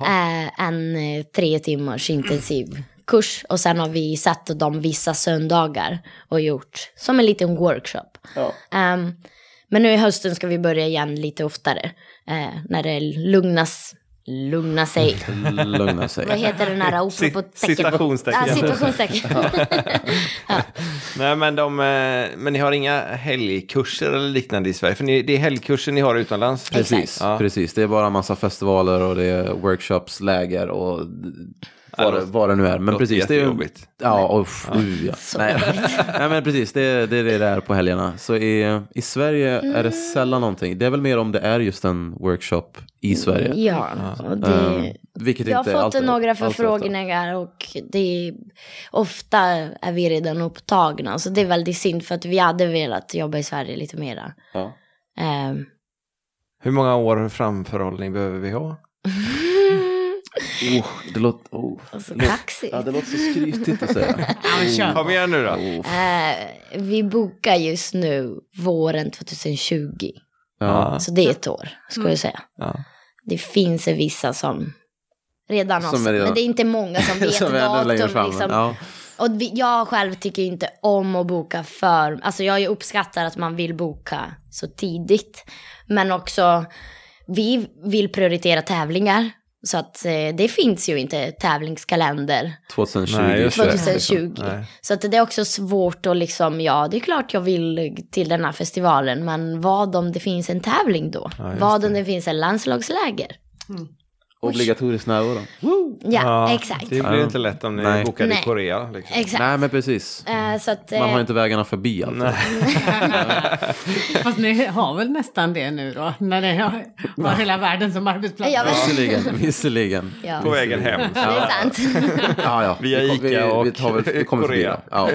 Eh, en eh, tre timmars intensiv kurs. Och sen har vi satt dem vissa söndagar och gjort som en liten workshop. Ehm, men nu i hösten ska vi börja igen lite oftare. Eh, när det lugnas, lugna sig. lugna sig. Vad heter den här opropotecken? citationstecken. Ja, citationstecken. Nej, men, de, eh, men ni har inga helgkurser eller liknande i Sverige? För ni, det är helgkurser ni har utomlands? Precis, Ja. precis. Det är bara en massa festivaler och det är workshops, läger och vad, det, vad det nu är. Men precis, det är ju... Ja, och, uh, ja. Nej. Nej, men precis, det, är- det är det det är på helgerna. Så i, i Sverige är det sällan någonting. Det är väl mer om det är just en workshop i Sverige. Ja, och det... Ehm, vilket Jag har inte är fått alltid- några förfrågningar och det är, ofta är vi redan upptagna. Så det är väldigt synd för att vi hade velat jobba i Sverige lite mera. Ja. Ehm, Hur många år framförhållning behöver vi ha? Oh, det låter... Oh. så kaxigt. Ja, det låter så skrytigt att säga. Kom igen nu då. Eh, vi bokar just nu våren 2020. Ja. Så det är ett år, skulle jag säga. Ja. Det finns vissa som redan har... Redan- Men det är inte många som vet Som datum. fram. Liksom. Ja. Och vi, jag själv tycker inte om att boka för, alltså jag uppskattar att man vill boka så tidigt. Men också, vi vill prioritera tävlingar. Så att eh, det finns ju inte tävlingskalender 2020. Nej, just det. 2020. Nej. Så att det är också svårt att liksom, ja det är klart jag vill till den här festivalen, men vad om det finns en tävling då? vad om det finns en landslagsläger? Obligatorisk närvaro. Ja, exakt. Det blir inte lätt om ni Nej. bokar i Nej. Korea. Liksom. Exakt. Nej, men precis. Eh, så att, Man har eh, inte vägarna förbi allt. Fast ni har väl nästan det nu då, när ni har, har hela världen som arbetsplats? Ja, men- Visserligen, visserligen. ja. På vägen hem. Det är sant. Ja, ja. Via vi, kom- vi, Ica och vi, tar väl, vi kommer förbi Korea. det. Ja.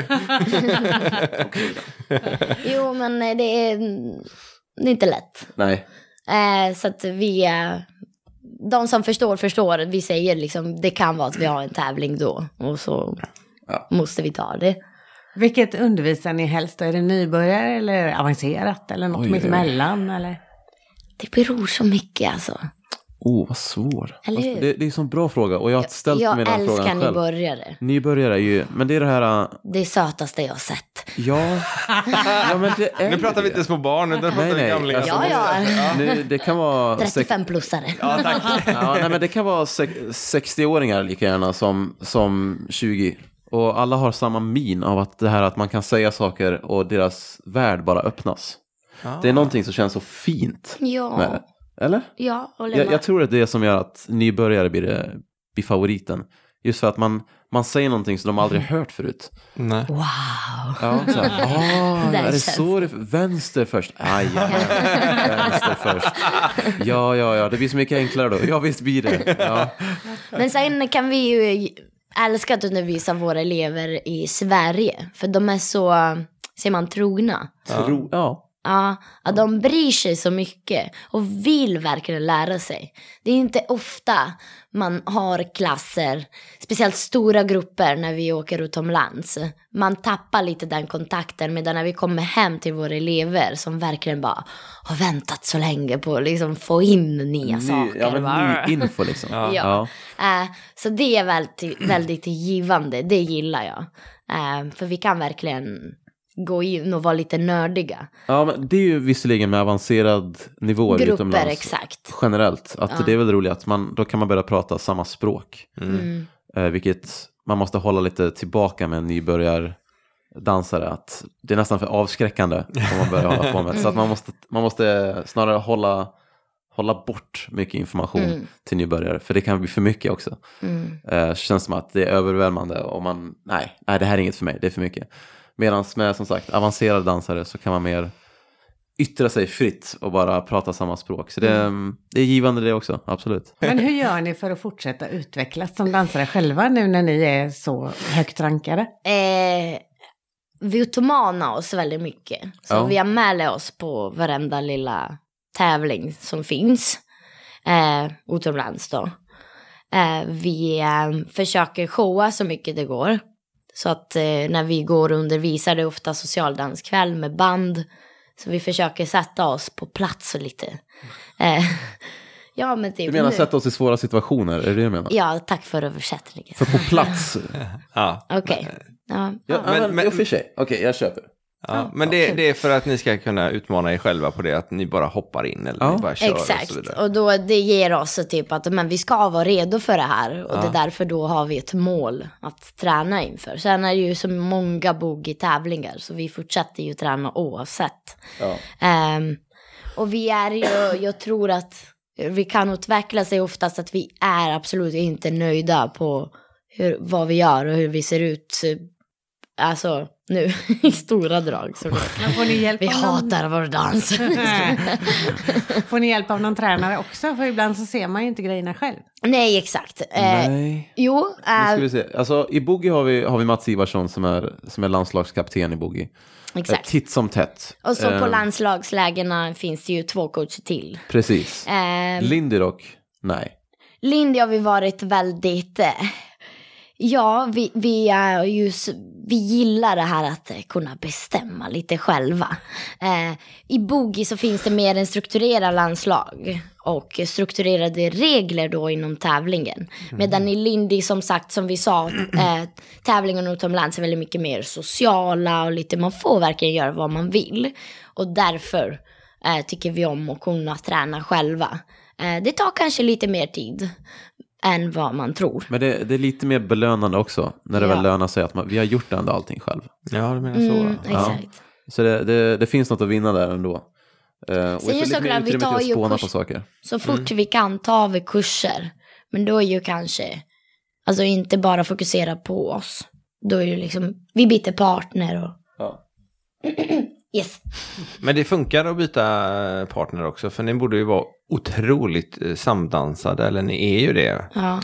jo, men eh, det är, det är inte lätt. Nej. Eh, så att vi, eh, de som förstår förstår. Vi säger liksom, det kan vara att vi har en tävling då. Och så Ja. måste vi ta det. Vilket undervisar ni helst? Är det nybörjare eller avancerat eller något mittemellan? Eller? Det beror så mycket alltså. Oh, vad svår. Hur? Det, det är en sån bra fråga och jag har ställt Jag mig den älskar frågan själv. nybörjare. Nybörjare är ju, men det är det här, äh, Det är sötaste jag har sett. ja, ja men det är Nu pratar vi det. inte små barn, utan pratar Nej, vi nej. gamlingar. Alltså, Ja, ja. Nu, det kan vara... sex- 35-plussare. Ja, tack. Ja, nej, men det kan vara sex- 60-åringar lika gärna som, som 20. Och alla har samma min av att det här att man kan säga saker och deras värld bara öppnas. Det är någonting som känns så fint med Ja, det. Eller? ja, håller Jag, jag tror att det är det som gör att nybörjare blir, det- blir favoriten. Just för att man, man säger någonting som de aldrig hört förut. Nej. Wow. Ja, så här, ah, Det är det känns- så det, vänster först? Aj, ja, vänster först. Ja, ja, ja, det blir så mycket enklare då. Ja, visst blir det. Ja. Men sen kan vi ju älska att undervisa våra elever i Sverige. För de är så, ser man, trogna. Tro, ja. Ja, att de bryr sig så mycket och vill verkligen lära sig. Det är inte ofta man har klasser, speciellt stora grupper när vi åker utomlands. Man tappar lite den kontakten medan när vi kommer hem till våra elever som verkligen bara har väntat så länge på att liksom få in nya saker. ja, men ny info liksom. Ja. Ja. Eh, så det är väldigt, väldigt givande, det gillar jag. Eh, för vi kan verkligen gå in och vara lite nördiga. ja, men det är ju visserligen med avancerad nivå Grupper, utomlands. exakt. Generellt, att det är väl roligt att man, då kan man börja prata samma språk. Mm. Eh, vilket man måste hålla lite tillbaka med en nybörjardansare. Att det är nästan för avskräckande om man börjar hålla på med. Så att man måste, man måste snarare hålla, hålla bort mycket information Mm. till nybörjare. För det kan bli för mycket också. Mm. Eh, känns som att det är överväldigande och man, nej, nej, det här är inget för mig, det är för mycket. Medan med som sagt avancerade dansare så kan man mer yttra sig fritt och bara prata samma språk. Så det, Mm. det är givande det också, absolut. Men hur gör ni för att fortsätta utvecklas som dansare själva nu när ni är så högt rankade? Eh, vi utmanar oss väldigt mycket. Så Ja. vi har med oss på varenda lilla tävling som finns. Eh, utomlands då. Eh, vi eh, försöker showa så mycket det går. Så att eh, när vi går och undervisar det är ofta socialdanskväll med band. Så vi försöker sätta oss på plats och lite. Eh, ja men typ Du menar nu- sätta oss i svåra situationer, är det det du menar? Ja, tack för översättningen. För på plats? Ja. Okej. Ja. Ja, men- men, men- för sig. Okej, jag köper. Ja, men det, det är för att ni ska kunna utmana er själva på det, att ni bara hoppar in eller Ja. ni bara kör och så Exakt, vidare. och då det ger oss typ att men vi ska vara redo för det här och det är därför då har vi ett mål att träna inför. Sen är det ju så många boogie-tävlingar så vi fortsätter ju träna oavsett. Ja. Ehm, och vi är ju, jag tror att vi kan utveckla sig oftast att vi är absolut inte nöjda på hur, vad vi gör och hur vi ser ut. Alltså nu i stora drag. Så Men får ni hjälp vi av någon... hatar vår dans. Får ni hjälp av någon tränare också? För ibland så ser man ju inte grejerna själv. Nej, exakt. Eh, Nej. jo, Nu ska eh, vi se. Alltså, I boogie har vi, har vi Mats Ivarsson som är, som är landslagskapten i boogie. Eh, exakt. Titt som tätt. Och så på Eh, landslagslägena finns det ju två coacher till. Precis. Eh, Lindy dock, nej. Lindy har vi varit väldigt... Ja, vi, vi, är ju, vi gillar det här att eh, kunna bestämma lite själva. Eh, I Boogie så finns det mer en strukturerad landslag och strukturerade regler då inom tävlingen. Medan i Lindy, som sagt, som vi sa, eh, tävlingen utomlands är väldigt mycket mer sociala och lite, man får verkligen göra vad man vill. Och därför eh, tycker vi om att kunna träna själva. Eh, det tar kanske lite mer tid än vad man tror. Men det, det är lite mer belönande också. När det Ja. väl lönar sig att man, vi har gjort ändå allting själv. Ja, du menar så. Mm, ja. exakt. Så det, det, det finns något att vinna där ändå. Uh, Sen är det såklart, vi tar ju att spåna kurs- på saker. Så fort vi kan tar vi kurser. Men då är ju kanske, alltså inte bara fokusera på oss. Då är ju liksom, vi byter partner och... Ja. yes. Men det funkar att byta eh, partner också, för ni borde ju vara otroligt eh, samdansade, eller ni är ju det. Ja.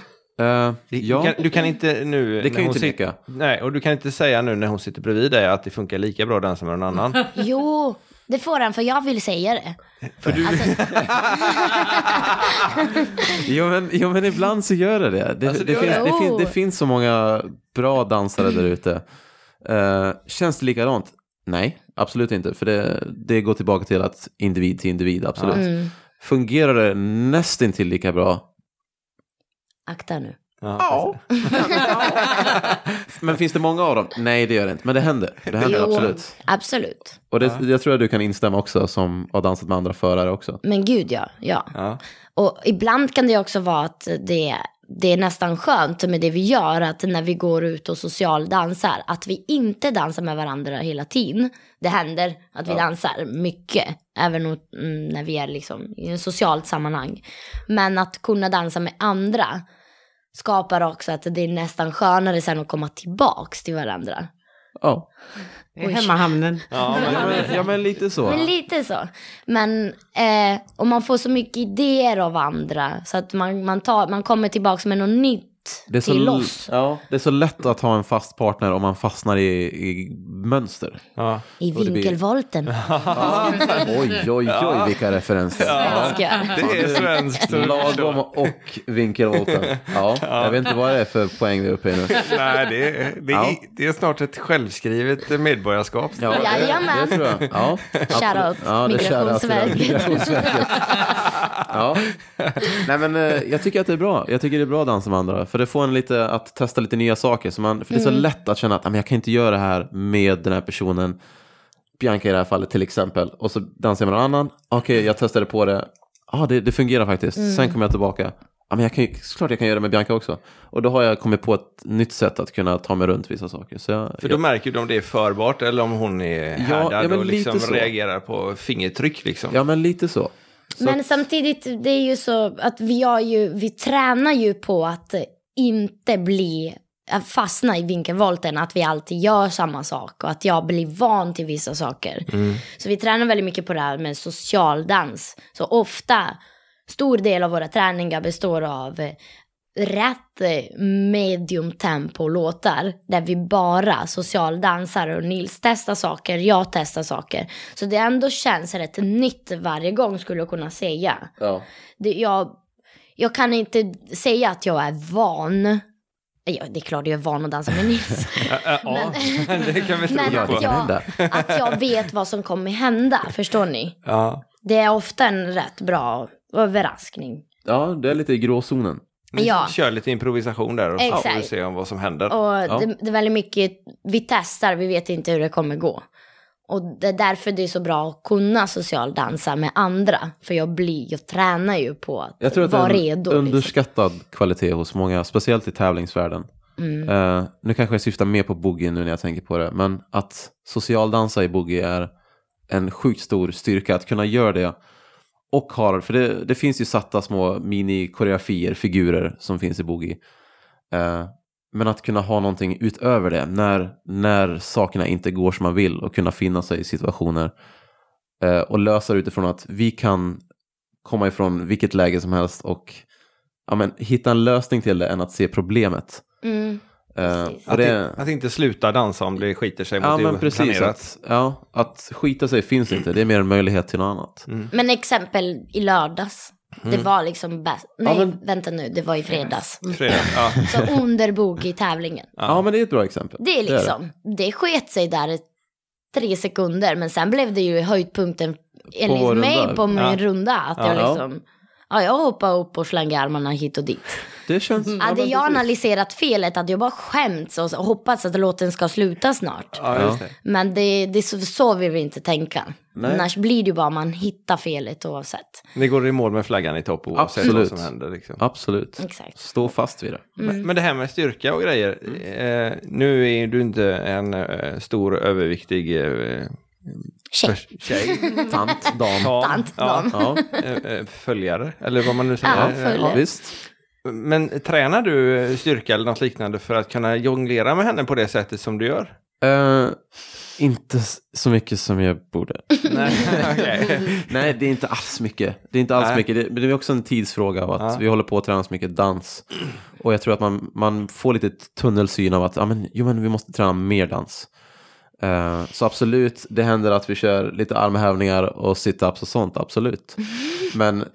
Du, ja, kan, du kan inte nu... Det kan ju hon inte sitter-. Nej, och du kan inte säga nu när hon sitter bredvid dig att det funkar lika bra att dansa med någon annan. Jo, det får han för jag vill säga det. För du, Alltså, jo, men, jo, men ibland så gör det det. Det, Alltså, det, det- finns, det, finns, det finns så många bra dansare där ute. Eh, känns det likadant? Nej, absolut inte. För det, det går tillbaka till att individ till individ, absolut. mm, Fungerar det nästintill lika bra? akta nu. ja. Men finns det många av dem? Nej, det gör det inte. Men det händer. Det händer Jo, absolut. Absolut. Och det, jag tror att du kan instämma också som har dansat med andra förare också. Men gud ja, ja. Ja. Och ibland kan det också vara att det, det är nästan skönt med det vi gör, att när vi går ut och socialdansar, att vi inte dansar med varandra hela tiden. Det händer att vi dansar mycket, även mm, när vi är liksom i en socialt sammanhang. Men att kunna dansa med andra skapar också att det är nästan skönare sen att komma tillbaks till varandra. Ja, Hemmahamnen. Ja, men, ja, men, ja men lite så. Men lite så. Men, eh, och man får så mycket idéer av andra. Så att man, man, tar, man kommer tillbaka med något nytt Det är, så, till oss. ja, det är så lätt att ha en fast partner om man fastnar i, i mönster. ja. I blir- vinkelvolten. Oj, oj, oj, vilka referenser. Älskar. Det är svenskt. Lagom och vinkelvolten. Ja, jag vet inte vad det är för poäng vi är uppe i nu. Nej, det är, det, är, Ja. det är snart ett självskrivet medborgarskap. Ja, det, Jajamän. det tror jag. Ja, Shoutout, ja. Migrationsverket. Ja. Nej, men eh, jag tycker att det är bra. Jag tycker det är bra att dansa med andra. För det får en lite att testa lite nya saker. Så man, för det är så Mm. lätt att känna att "Ah, men jag kan inte göra det här med den här personen. Bianca i det här fallet till exempel. Och så dansar jag med någon annan. Okej, jag testade på det. Ja, det, det fungerar faktiskt. Mm. Sen kommer jag tillbaka. Ja, men jag kan ju, såklart jag kan göra det med Bianca också. Och då har jag kommit på ett nytt sätt att kunna ta mig runt vissa saker. Så jag, För då märker du om det är förbart eller om hon är härdad ja, men och liksom reagerar på fingertryck. Liksom. ja, men lite så. så Men samtidigt, det är ju så att vi, har ju, vi tränar ju på att inte bli att fastna i vinkelvolten, att vi alltid gör samma sak och att jag blir van till vissa saker. Så vi tränar väldigt mycket på det här med socialdans. Så ofta, stor del av våra träningar består av eh, rätt eh, medium tempo låtar där vi bara socialdansar och Nils testar saker, jag testar saker. Så det ändå känns rätt nytt varje gång skulle jag kunna säga. ja. Det, jag, jag kan inte säga att jag är van. Ja, det är klart jag är van att dansa med Nils. ja, det kan vi tro Men Ja, att jag, att jag vet vad som kommer hända, förstår ni? Ja. Det är ofta en rätt bra överraskning. ja, det är lite i gråzonen. Vi Ja. kör lite improvisation där och så får vi se om vad som händer. Och det, det är väldigt mycket, vi testar, vi vet inte hur det kommer gå. Och det är därför det är så bra att kunna socialdansa med andra. För jag blir, jag tränar ju på att, Jag tror att det vara är en redo. Liksom. underskattad kvalitet hos många, speciellt i tävlingsvärlden. Mm. Eh, nu kanske jag syftar mer på boogie nu när jag tänker på det, men att socialdansa i boogie är en sjukt stor styrka att kunna göra det. Och har, för det, det finns ju satta små mini-koreografier, figurer som finns i boogie. Eh, men att kunna ha någonting utöver det när, när sakerna inte går som man vill och kunna finna sig i situationer eh, och lösa det utifrån att vi kan komma ifrån vilket läge som helst och ja, men, hitta en lösning till det än att se problemet. Mm. Eh, Att, det, att inte sluta dansa om det skiter sig ja, mot men det precis. planerat. Att, ja, att skita sig finns inte, det är mer en möjlighet till något annat. Men exempel i lördags Det var liksom bäst. Nej, men- vänta nu, det var i fredags. Fredag. Ja. Så under bogey-tävlingen. Ja. men det är ett bra exempel. Det är liksom, det sket sig där tre sekunder, men sen blev det ju höjdpunkten enligt mig runda. på min Ja. runda. Att Ja. jag liksom, ja jag hoppade upp och slängde armarna hit och dit. Det känns... ja, Hade jag analyserat felet hade jag bara skämts och hoppats att låten ska sluta snart. Ja, just det. Men det, det är så, så vill vi inte tänka. Nej. Annars blir det ju bara man hittar felet oavsett. Ni går i mål med flaggan i topp oavsett Absolut. vad som händer. Liksom. Absolut. Exakt. Stå fast vid det. Men, men det här med styrka och grejer. Eh, nu är du inte en eh, stor överviktig eh, Tjej. tjej. Tant, dam. Tant, ja, dam. Ja, eh, eh, följare, eller vad man nu säger. Ja, Eh, följare. visst. Men tränar du styrka eller något liknande för att kunna jonglera med henne på det sättet som du gör? Eh, inte så mycket som jag borde. Nej, okej. Nej, det är inte alls mycket. Det är inte alls Nej. mycket. Det, det är också en tidsfråga av att Ja. vi håller på att träna så mycket dans. Och jag tror att man, man får lite tunnelsyn av att ja, men, jo, men vi måste träna mer dans. Eh, så absolut, det händer att vi kör lite armhävningar och sit-ups och sånt, absolut. Men eh,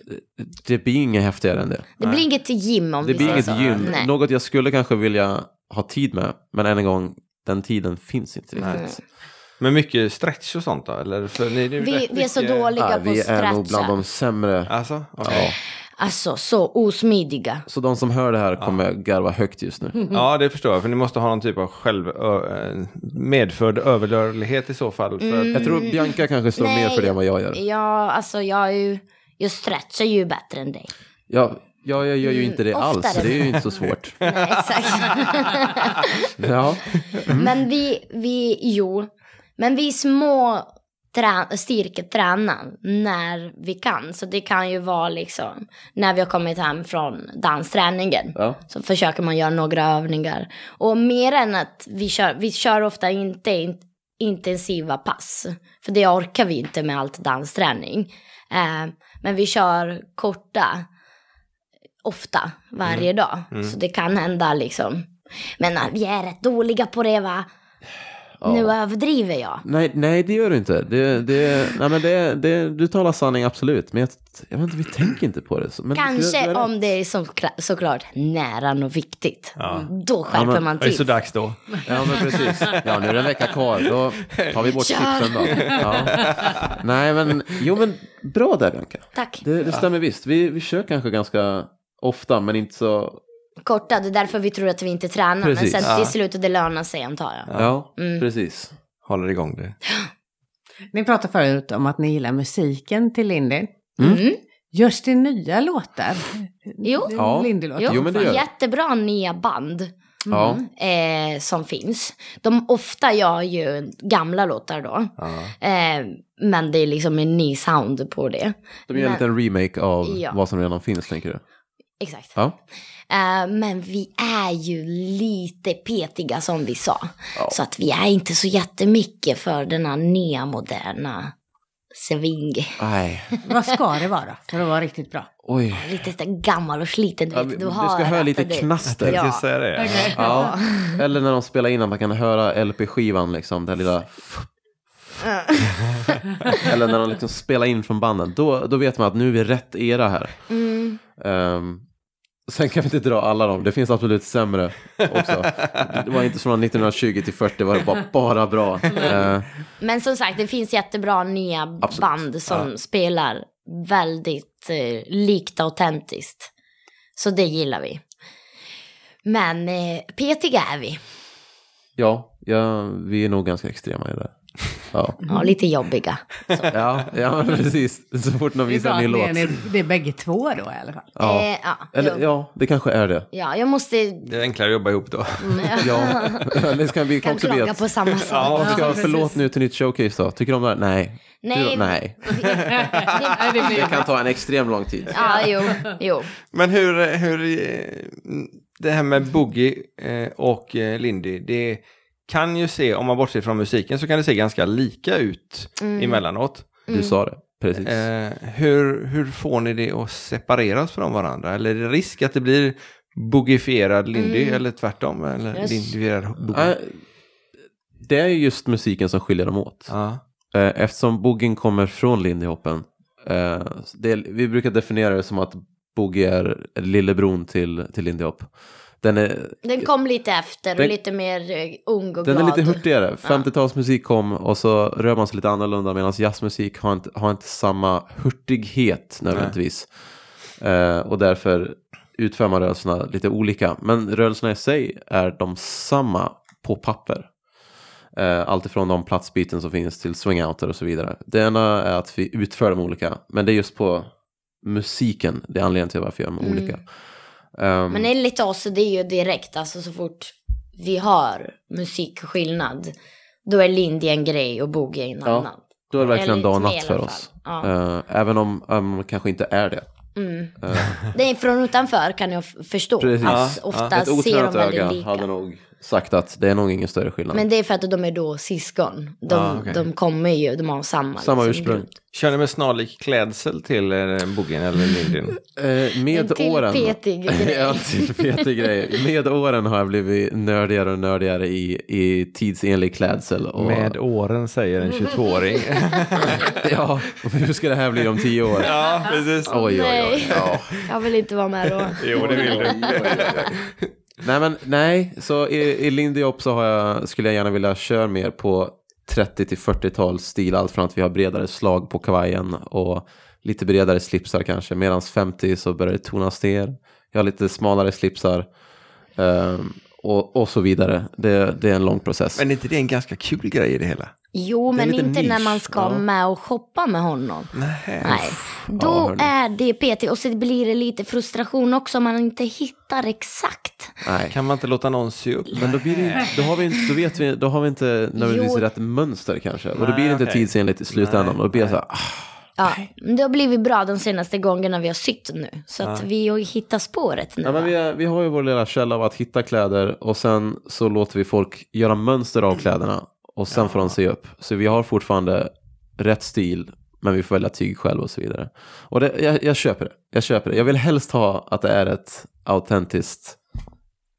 det blir inget häftigare än det. Det blir inget gym om Det vi blir säger inget så. gym. Nej. Något jag skulle kanske vilja ha tid med, men än en gång, den tiden finns inte Nej. riktigt. Men mycket stretch och sånt då? Eller för ni, det är Vi, vi är så mycket- dåliga Ja, på vi att är nog bland stretcha. de sämre. Alltså? Ja. Alltså så osmidiga. Så de som hör det här kommer garva högt just nu. Ja, det förstår jag. För ni måste ha någon typ av själv, ö, medfödd överrörlighet i så fall. För att, Jag tror Bianca kanske står mer för det än vad jag gör. Ja, alltså jag är ju, jag stretchar ju bättre än dig. Ja, ja, jag gör ju inte det Mm, alls, det är ju inte så svårt. Nej, exakt. Ja, Men vi, vi, jo, men vi små trä, styrketränar när vi kan. Så det kan ju vara liksom när vi har kommit hem från dansträningen. ja. Så försöker man göra några övningar. Och mer än att vi kör, vi kör ofta inte in, intensiva pass. För det orkar vi inte med allt dansträning. Eh, men vi kör korta, ofta, varje dag. Så det kan hända liksom. Men eh, vi är rätt dåliga på det va? Nu överdriver jag. Nej, nej, det gör du inte. Det, det, nej, men det, det, du talar sanning, absolut. Men jag, jag vet inte, vi tänker inte på det. Men Kanske du, du, om det är så, såklart nära och viktigt. Då skärper Ja, men- man det är till. så dags då. Ja, men precis. Ja, nu är det en vecka kvar. Då tar vi bort Kör! tipsen då. Ja. Nej, men jo, men bra där, Bianca. Tack. Det, det stämmer visst. Vi, vi kör kanske ganska ofta, men inte så... korta. Det är därför vi tror att vi inte tränar. Precis. Men sen Ja. till slut det lönar sig antar jag. Ja, Mm. precis. Håller igång det. Ni pratade förut om att ni gillar musiken till Lindy. Mm. Görs det nya låtar? Jo. Ja. Lindy-låtar? Jo, Jo, men det gör jättebra nya band Ja. eh, som finns. De ofta gör ju gamla låtar då. Eh, men det är liksom en ny sound på det. De gör en Men- liten remake av Ja. vad som redan finns, tänker du? Exakt. Ja. Eh, men vi är ju lite petiga som vi sa. Så att vi är inte så jättemycket för den här nya moderna swing. Nej, Vad ska det vara för att vara riktigt bra? oj. Lite gammal och sliten. Du, Ja, vet, du, du har ska höra lite knaster. Ja. ska säga det. Ja. Eller när de spelar in att man kan höra LP-skivan, liksom, det lilla... Eller när de liksom spelar in från banden. Då, då vet man att nu är vi rätt era här. Mm. Ehm, sen kan vi inte dra alla dem. Det finns absolut sämre också. Det var inte från 1920 till 40 var det bara, bara bra. Ehm, Men som sagt, det finns jättebra nya Absolut. band som spelar väldigt eh, likt autentiskt. Så det gillar vi. Men eh, petiga är vi. ja, ja, vi är nog ganska extrema i det. Ja, Ja, lite jobbiga. ja, ja men precis. Så fort någon visar en ny låt. det, är, det är bägge två då i alla fall. Ja. Eh, ja, Eller ja, det kanske är det. ja, jag måste... Det är enklare att jobba ihop då. Ja, det ska vi kan också klaga på samma sak. Ja, ska precis. förlåt nu till nytt showcase då. Tycker du om det här? Nej. Nej, Du, nej. Det kan ta en extrem lång tid. Ja, jo, jo. Men hur, hur eh, det här med Boogie eh, och eh, Lindy, det kan ju se, om man bortser från musiken, så kan det se ganska lika ut emellanåt. Du sa det, precis. Eh, hur, hur får ni det att separeras från varandra? Eller är det risk att det blir boogifierad Lindy eller tvärtom? Eller Yes. lindifierad Boogie? Äh, det är just musiken som skiljer dem åt. Ja. Eh, Eftersom boogien kommer från lindy hoppen Eh, det, vi brukar definiera det som att Boogie är lillebron till, till Lindy Hop. Den är, Den kom lite efter och Den- lite mer eh, ung och den glad. är lite hurtigare. 50-talsmusik kom och så rör man sig lite annorlunda medan jazzmusik har inte, har inte samma hurtighet nödvändigtvis. Eh, och därför utför man rörelserna lite olika. Men rörelserna i sig är de samma på papper. Eh, Alltifrån de platsbyten som finns till swingouter och så vidare. Det ena är att vi utför dem olika. Men det är just på musiken. Det är anledningen till varför vi gör dem olika. Ehm, Men enligt oss det är ju direkt, alltså så fort vi har musikskillnad, då är Lindy en grej och Boogie en Ja. annan. Då är det verkligen dag och natt för oss. fall. Eh, även om um, kanske inte är det. Mm. Eh, Det är från utanför kan jag förstå. Precis. Att Ja, ofta ett ser de väldigt öga lika. hade nog sagt att det är nog ingen större skillnad. Men det är för att de är då syskon. De, Ja, okej. de kommer ju, de har samma, Samma liksom, ursprung. grund. Kör ni med snarlik klädsel till eh, Boogien eller Lindin? Eh, med En till åren. petig grej. ja, till petig grej. Med åren har jag blivit nördigare och nördigare i, i tidsenlig klädsel. Och, Med åren säger en 22-åring. ja, hur ska det här bli om tio år? ja, precis. Oj, oj, oj. Nej, Ja. jag vill inte vara med då. Jo, det vill du. Nej, men nej, så i, i Lindy Hop så har jag, skulle jag gärna vilja köra mer på 30 till 40-tals stil, allt från att vi har bredare slag på kavajen och lite bredare slipsar kanske, medan 50 så börjar det tonas ner. Jag har lite smalare slipsar Um, och, och så vidare. Det, det är en lång process. Men är inte det en ganska kul grej i det hela? Jo, Det men inte när nisch, man ska ja. med och shoppa med honom. Nej. Nej, då Ja, är det PT och så blir det lite frustration också om man inte hittar exakt. Nej. Kan man inte låta någon sy upp? Men då, blir det, då, har vi inte, då, vet vi, då har vi inte nödvändigtvis rätt mönster kanske. Och då blir det inte okej. tidsenligt i slutändan. Nej, och då blir det så här, ah, Ja, det har blivit bra de senaste gångerna vi har sytt nu. Så att vi har hittat spåret nu. Ja, men vi, är, vi har ju vår lilla källa av att hitta kläder och sen så låter vi folk göra mönster av kläderna och sen får de se upp. Så vi har fortfarande rätt stil men vi får välja tyg själv och så vidare. Och det, jag, jag köper det. Jag köper det. Jag vill helst ha att det är ett autentiskt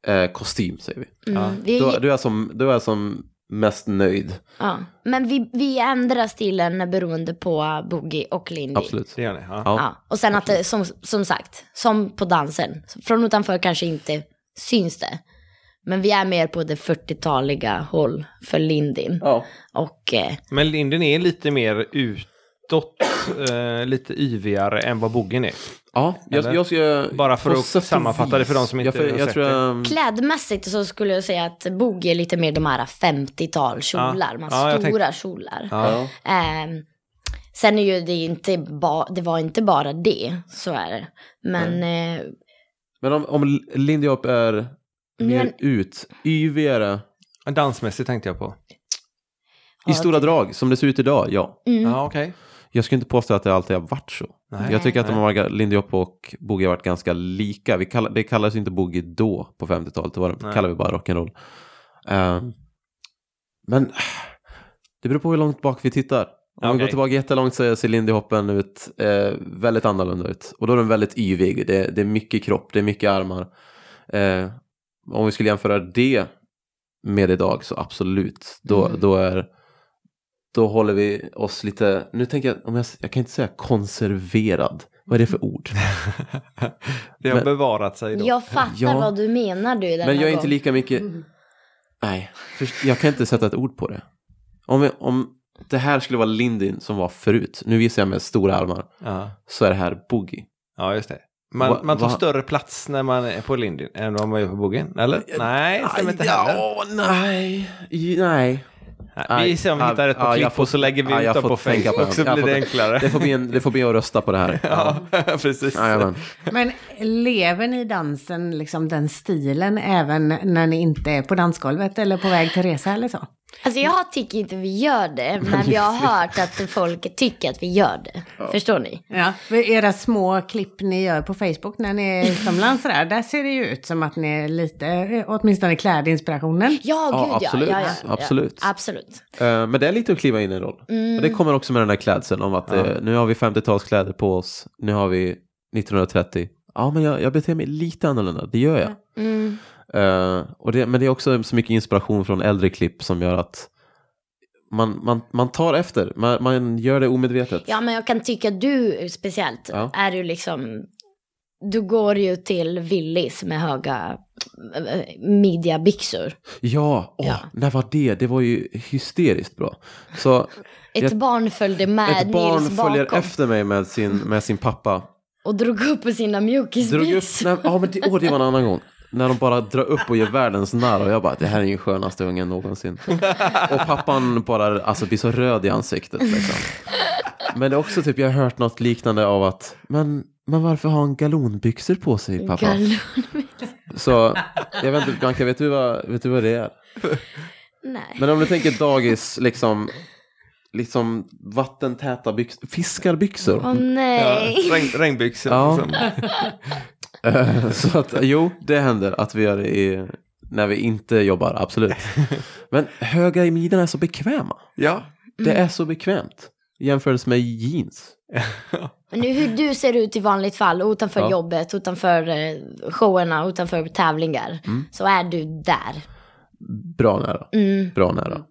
eh, kostym säger vi. Mm, vi, Då, då, är jag som, då är jag som mest nöjd. ja. Men vi, vi ändrar stilen beroende på Boogie och Lindy. Absolut. Det gör ni? Ja. Ja. Och sen att det, som, som sagt, som på dansen, från utanför kanske inte syns det. Men vi är mer på det 40-taliga håll för Lindin. Ja. Och eh, Men Linden är lite mer utåt, eh, lite yvigare än vad Boogien är. Ja, jag, jag ska... Bara för att sammanfatta det för de som inte jag, för, har jag sett tror det. jag, klädmässigt så skulle jag säga att Boogie är lite mer de här 50-tal kjolar. Ja, jag stora kjolar. Ja. Ehm, sen är ju det inte ba, det var inte bara det, så är det. Men eh, Men om, om Lindy Hop är mer Men- ut, yvigare, Dansmässigt tänkte jag på. i stora drag, som det ser ut idag, ja. mm, Ja, okej. Jag skulle inte påstå att det alltid har varit så. Nej. jag tycker att de har, Lindy Hop och Boogie har varit ganska lika. Vi kallar, det kallades inte Boogie då på 50-talet, det var, kallade vi bara rock'n'roll. Uh, men det beror på hur långt bak vi tittar. Om vi Okej. går tillbaka jättelångt så ser Lindy Hoppen ut eh, väldigt annorlunda ut. Och då är den väldigt yvig. Det, det är mycket kropp, det är mycket armar. Eh, om vi skulle jämföra det med idag så absolut. Då, Mm. då, är, då håller vi oss lite, nu tänker jag, om jag, jag kan inte säga konserverad. Vad är det för ord? Det har Men- bevarat sig då. jag fattar Ja. vad du menar du Men jag är gång. inte lika mycket, nej, för, jag kan inte sätta ett ord på det. Om, vi, om det här skulle vara Lindin som var förut, nu visar jag med stora armar, Ja. så är det här Boogie. ja, just det. Man, Va- man tar va- större plats när man är på Lindin än vad man gör på Boogien, eller? Nej, det stämmer inte heller. Ja, nej, nej. Nej, Vi ser om vi hittar rätt på ja, jag klipp får- och så lägger vi ut dem på Facebook det. så blir får- det enklare. Det får bli, en, det får bli att rösta på det här. Ja. Precis. Jajamän. Men lever ni dansen, liksom den stilen, även när ni inte är på dansgolvet eller på väg till resa eller så? Alltså jag tycker inte vi gör det, men jag har hört att folk tycker att vi gör det. Förstår ni? Ja, för era små klipp ni gör på Facebook när ni är utomlands där, där ser det ju ut som att ni är lite, eh, åtminstone klädinspirationen. Ja, Ja, gud absolut. ja. ja, ja, Absolut. Ja, absolut. Eh, Men det är lite att kliva in i en roll. Och det kommer också med den här klädseln om att eh, nu har vi 50-talskläder på oss, nu har vi 1930. Ja, men jag, jag beter mig lite annorlunda, det gör jag. Mm. Eh, och det, men det är också så mycket inspiration från äldre klipp som gör att man, man, man tar efter, man, man gör det omedvetet. Ja, men jag kan tycka du speciellt Ja. är ju liksom... Du går ju till Willys med höga äh, midjabyxor. Ja, åh, Ja. när var det? Det var ju hysteriskt bra. Så Ett Jag- barn följde med ett barn Nils följer bakom efter mig med sin, med sin pappa. och drog upp på sina mjukisbyxor. ja men det, åh, det var en annan gång. När de bara drar upp och gör världens narr och jag bara, det här är ju skönaste ungen någonsin. Och pappan bara, alltså blir så röd i ansiktet liksom. Men det är också typ, jag har hört något liknande av att, men, men varför har han galonbyxor på sig pappa? Gallon. Så, jag vet inte, Bianca, vet du vad, vet du vad det är? Nej. Men om du tänker dagis, liksom, liksom vattentäta byxor, fiskarbyxor. Åh nej. Regn, regnbyxor. Ja. liksom. Så att jo, det händer att vi gör det i, när vi inte jobbar, absolut. Men höga i midjan är så bekväma. ja. Det är så bekvämt. Jämfört med jeans. Men nu hur du ser ut i vanligt fall, utanför Ja. jobbet, utanför eh, showerna, utanför tävlingar, Mm. så är du där. Bra nära. Mm. Bra nära.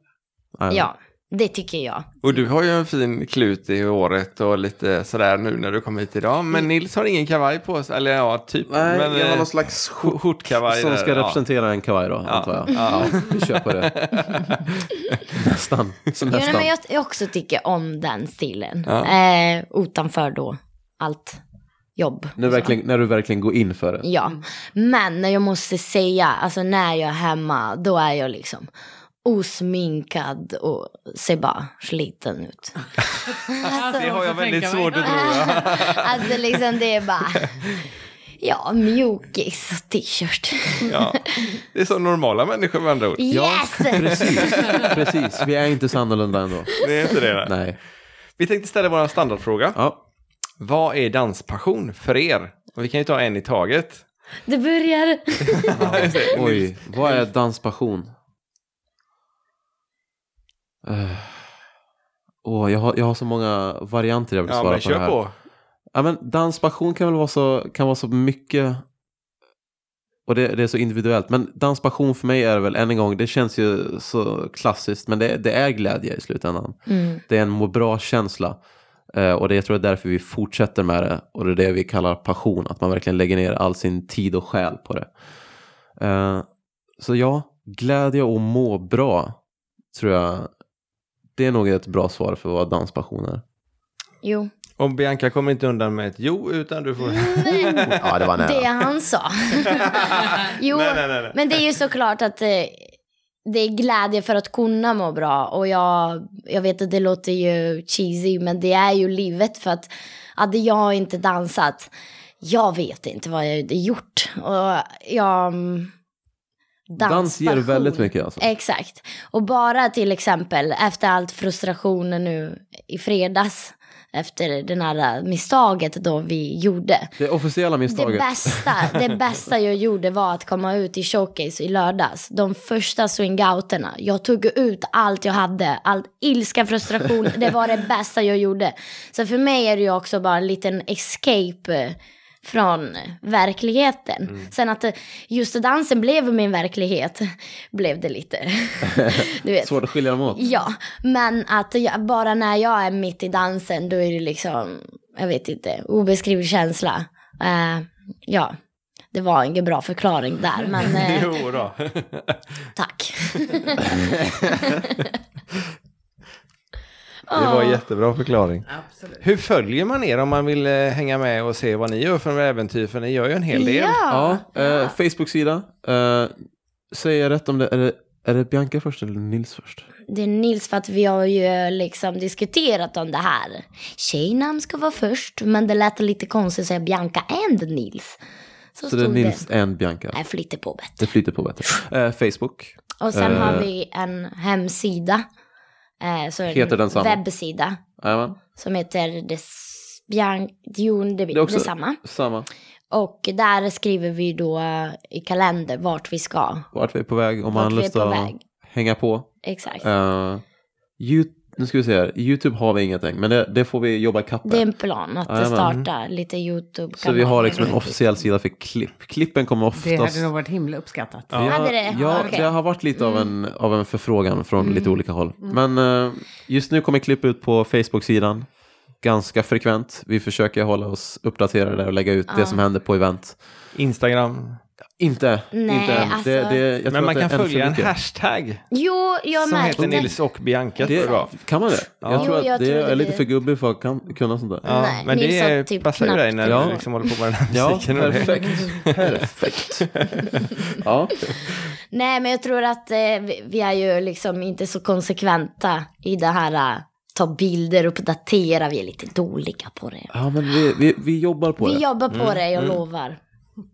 Jajamän. Ja, det tycker jag. Och du har ju en fin klut i håret och lite sådär nu när du kom hit idag. Men Nils har ingen kavaj på sig, eller ja, typ. Nej, men, jag har eh, någon slags sk- skjortkavaj. som där, ska ja. representera en kavaj då, antar jag. Ja, vi kör på det. Nästan. Så Jo, nästan. men jag, jag också tycker om den stilen. Ja. Eh, utanför då allt jobb. När, verkligen, när du verkligen går in för det. Ja, men när jag måste säga, alltså när jag är hemma, då är jag liksom osminkad och ser bara sliten ut. Det har jag väldigt svårt att tro. Alltså liksom det är bara, ja, mjukis och t-shirt. Ja. Det är så normala människor med andra ord. Yes! Precis, precis. Vi är inte så annorlunda ändå. Det är inte det. Nej. Nej. Vi tänkte ställa vår standardfråga. Ja. Vad är danspassion för er? Och vi kan ju ta en i taget. Det börjar. Oj, vad är danspassion? Uh. Åh, jag, har, jag har så många varianter jag vill Ja, svara men på det kör här. på. Ja, men danspassion kan väl vara så, kan vara så mycket och det, det är så individuellt. Men danspassion för mig är väl, än en gång, det känns ju så klassiskt, men det, det är glädje i slutändan. Mm. Det är en må bra-känsla. Eh, och det jag tror jag är därför vi fortsätter med det. Och det är det vi kallar passion, att man verkligen lägger ner all sin tid och själ på det. Eh, så ja, glädje och må bra tror jag, det är nog ett bra svar för vad danspassion är. Jo. Och Bianca kommer inte undan med ett jo, utan du får... Ja, det var nära. Det han sa. jo, Nej, nej, nej, nej. men det är ju såklart att eh, det är glädje för att kunna må bra. Och jag, jag vet att det låter ju cheesy, men det är ju livet. För att hade jag inte dansat, jag vet inte vad jag hade gjort. Och jag... mm, Dans ger danspassion. väldigt mycket alltså. Exakt. Och bara till exempel efter allt frustrationen nu i fredags. Efter det här misstaget då vi gjorde. Det officiella Det misstaget. bästa, det bästa jag gjorde var att komma ut i showcase i lördags. De första swingouterna. Jag tog ut allt jag hade. All ilska, frustration. Det var det bästa jag gjorde. Så för mig är det ju också bara en liten escape eh, från verkligheten. Sen att eh, just dansen blev min verklighet. Blev det lite. du vet. Svårt att skilja dem åt. Ja, men att jag, bara när jag är mitt i dansen då är det liksom, jag vet inte, obeskrivlig känsla. Eh, ja, det var ingen bra förklaring där, men eh, jo då. tack. Det var en jättebra förklaring. Absolut. Hur följer man er om man vill eh, hänga med och se vad ni gör för äventyr? För ni gör ju en hel del. Ja, Ja, eh, Facebook-sida. Eh, säger jag rätt om det? Är, det? är det Bianca först eller Nils först? det är Nils för att vi har ju liksom diskuterat om det här. Tjejnamn ska vara först, men det lät lite konstigt att säga Bianca and Nils. Så, Så det är Nils and Bianca. Nej, flyttar på bättre. Det flyter på bättre. Eh, Facebook. Och sen har Eh. vi en hemsida. Eh, så Heter den samma? Webbsida. Jajamän. som heter det, Det är också detsamma. samma. Och där skriver vi då eh, i kalender vart vi ska. Vart vi är på väg om man har lust att väg. hänga på. Exakt. Yout- nu ska vi se här. YouTube har vi ingenting, men det, det får vi jobba ikapp. Det är en plan att Jajamän. starta lite YouTube. Så vi har liksom en officiell sida för klipp. Klippen kommer oftast... Det hade nog varit himla uppskattat. Ja, Hade det? Ja, Okej. det har varit lite av en, av en förfrågan från lite olika håll. Men eh, just nu kommer klipp ut på Facebook-sidan. Ganska frekvent. Vi försöker hålla oss uppdaterade och lägga ut det som händer på event. Instagram. Inte. Nej, inte alltså- det, det, jag tror Men man att kan följa en hashtag Jo, jag som märkte heter Nils och Bianca. tror Det, jag kan man det? Jag Jo, tror att jag det tror är lite för gubbig för att kan, kunna sånt där. Ja, Nej, men Nils det är, typ passar ju dig när Ja. du liksom håller på med den här Ja, musiken. perfekt. Perfekt. ja. Nej, men jag tror att eh, vi, vi är ju liksom inte så konsekventa i det här eh, ta bilder och uppdatera. Vi är lite dåliga på det. ja, men vi, vi, vi jobbar på Vi det. jobbar på det, jag lovar.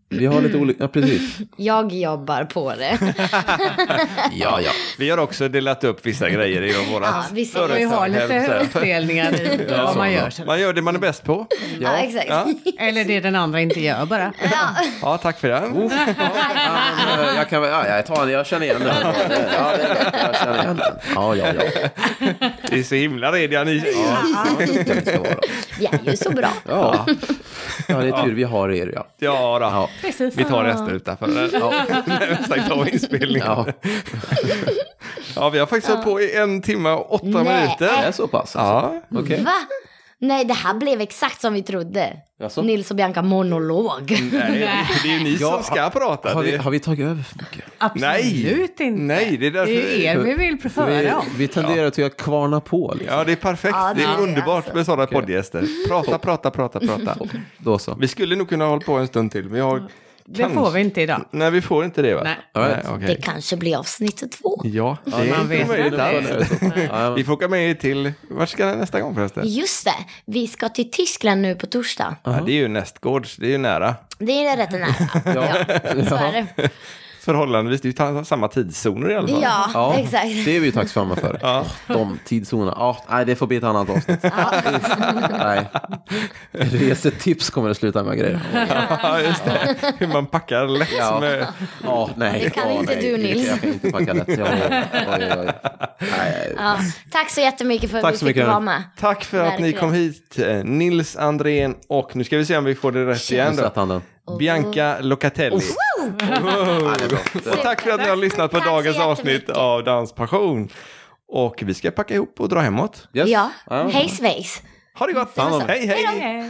Vi har lite olika, ja precis. Jag jobbar på det. Ja, ja. Vi har också delat upp vissa grejer i våra Ja, vi ser- har lite uppdelningar i vad man gör. Man gör det man är bäst på. Ja, exakt. Ja, Eller det den andra inte gör bara. Ja. ja tack för det. Ja, men, eh, jag kan väl, ja, jag tar den, jag känner igen den. Ja, det är jag känner igen den. Ja, ja, ja. Det är så himla rediga ni. ja. Vi är ju så bra. Ja. Ja, det är tur vi har er, ja. Ja, då. Ja. Precis. Vi tar resten utanför har stängt av inspelningen. Ja, Ja, vi har faktiskt hållit på i en timme och åtta Nej. det minuter. är så pass. Alltså. Ja, Okej. Va? Nej, det här blev exakt som vi trodde. Jaså? Nils och Bianca monolog. nej, det är ju ni som ska prata. Har vi, har vi tagit över för mycket? Absolut inte. Nej, det är därför... Det är er vi vill Vi, förföra om. vi tenderar till att kvarna på. Liksom. Ja, det är perfekt. Ja, det är nej, underbart alltså. med sådana poddgäster. Prata, prata, prata, prata. Då så. Vi skulle nog kunna hålla på en stund till, men jag har... Det får vi inte idag. Nej, vi får inte det va? Nej. Nej, okej. Det kanske blir avsnitt två. Ja, det är man inte vet möjligt alls. Ja, Vi får åka med er till... Vart ska ni nästa gång förresten? Just det, vi ska till Tyskland nu på torsdag. Ja, det är ju nästgårds, det är ju nära. Det är rätt nära. Ja, så är det. Förhållandevis, det är ju samma tidszoner i alla fall. Ja, Ja, exakt. det är vi ju tacksamma för. Ja. De tidszonerna. Ja, nej, det får bli ett annat avsnitt. nej. Resetips kommer det sluta med grejer. Ja, just det. Hur man packar lätt Ja. med... Ja, nej. Det kan ja, inte nej. du, Nils. Jag kan inte packa lätt. Ja, oj, oj, oj. Nej, Ja, tack så jättemycket för att Tack vi fick mycket. vara med. Tack för att ni Verkligen. kom hit, eh, Nils Andrén och nu ska vi se om vi får det rätt igen Sätt då. Bianca Locatelli. Ja, är bra. Och tack för att ni har lyssnat på Tack dagens avsnitt av Danspassion. Och vi ska packa ihop och dra hemåt. Yes. Ja, Ja. hej svejs. Ha det gott! Om. Hej hej!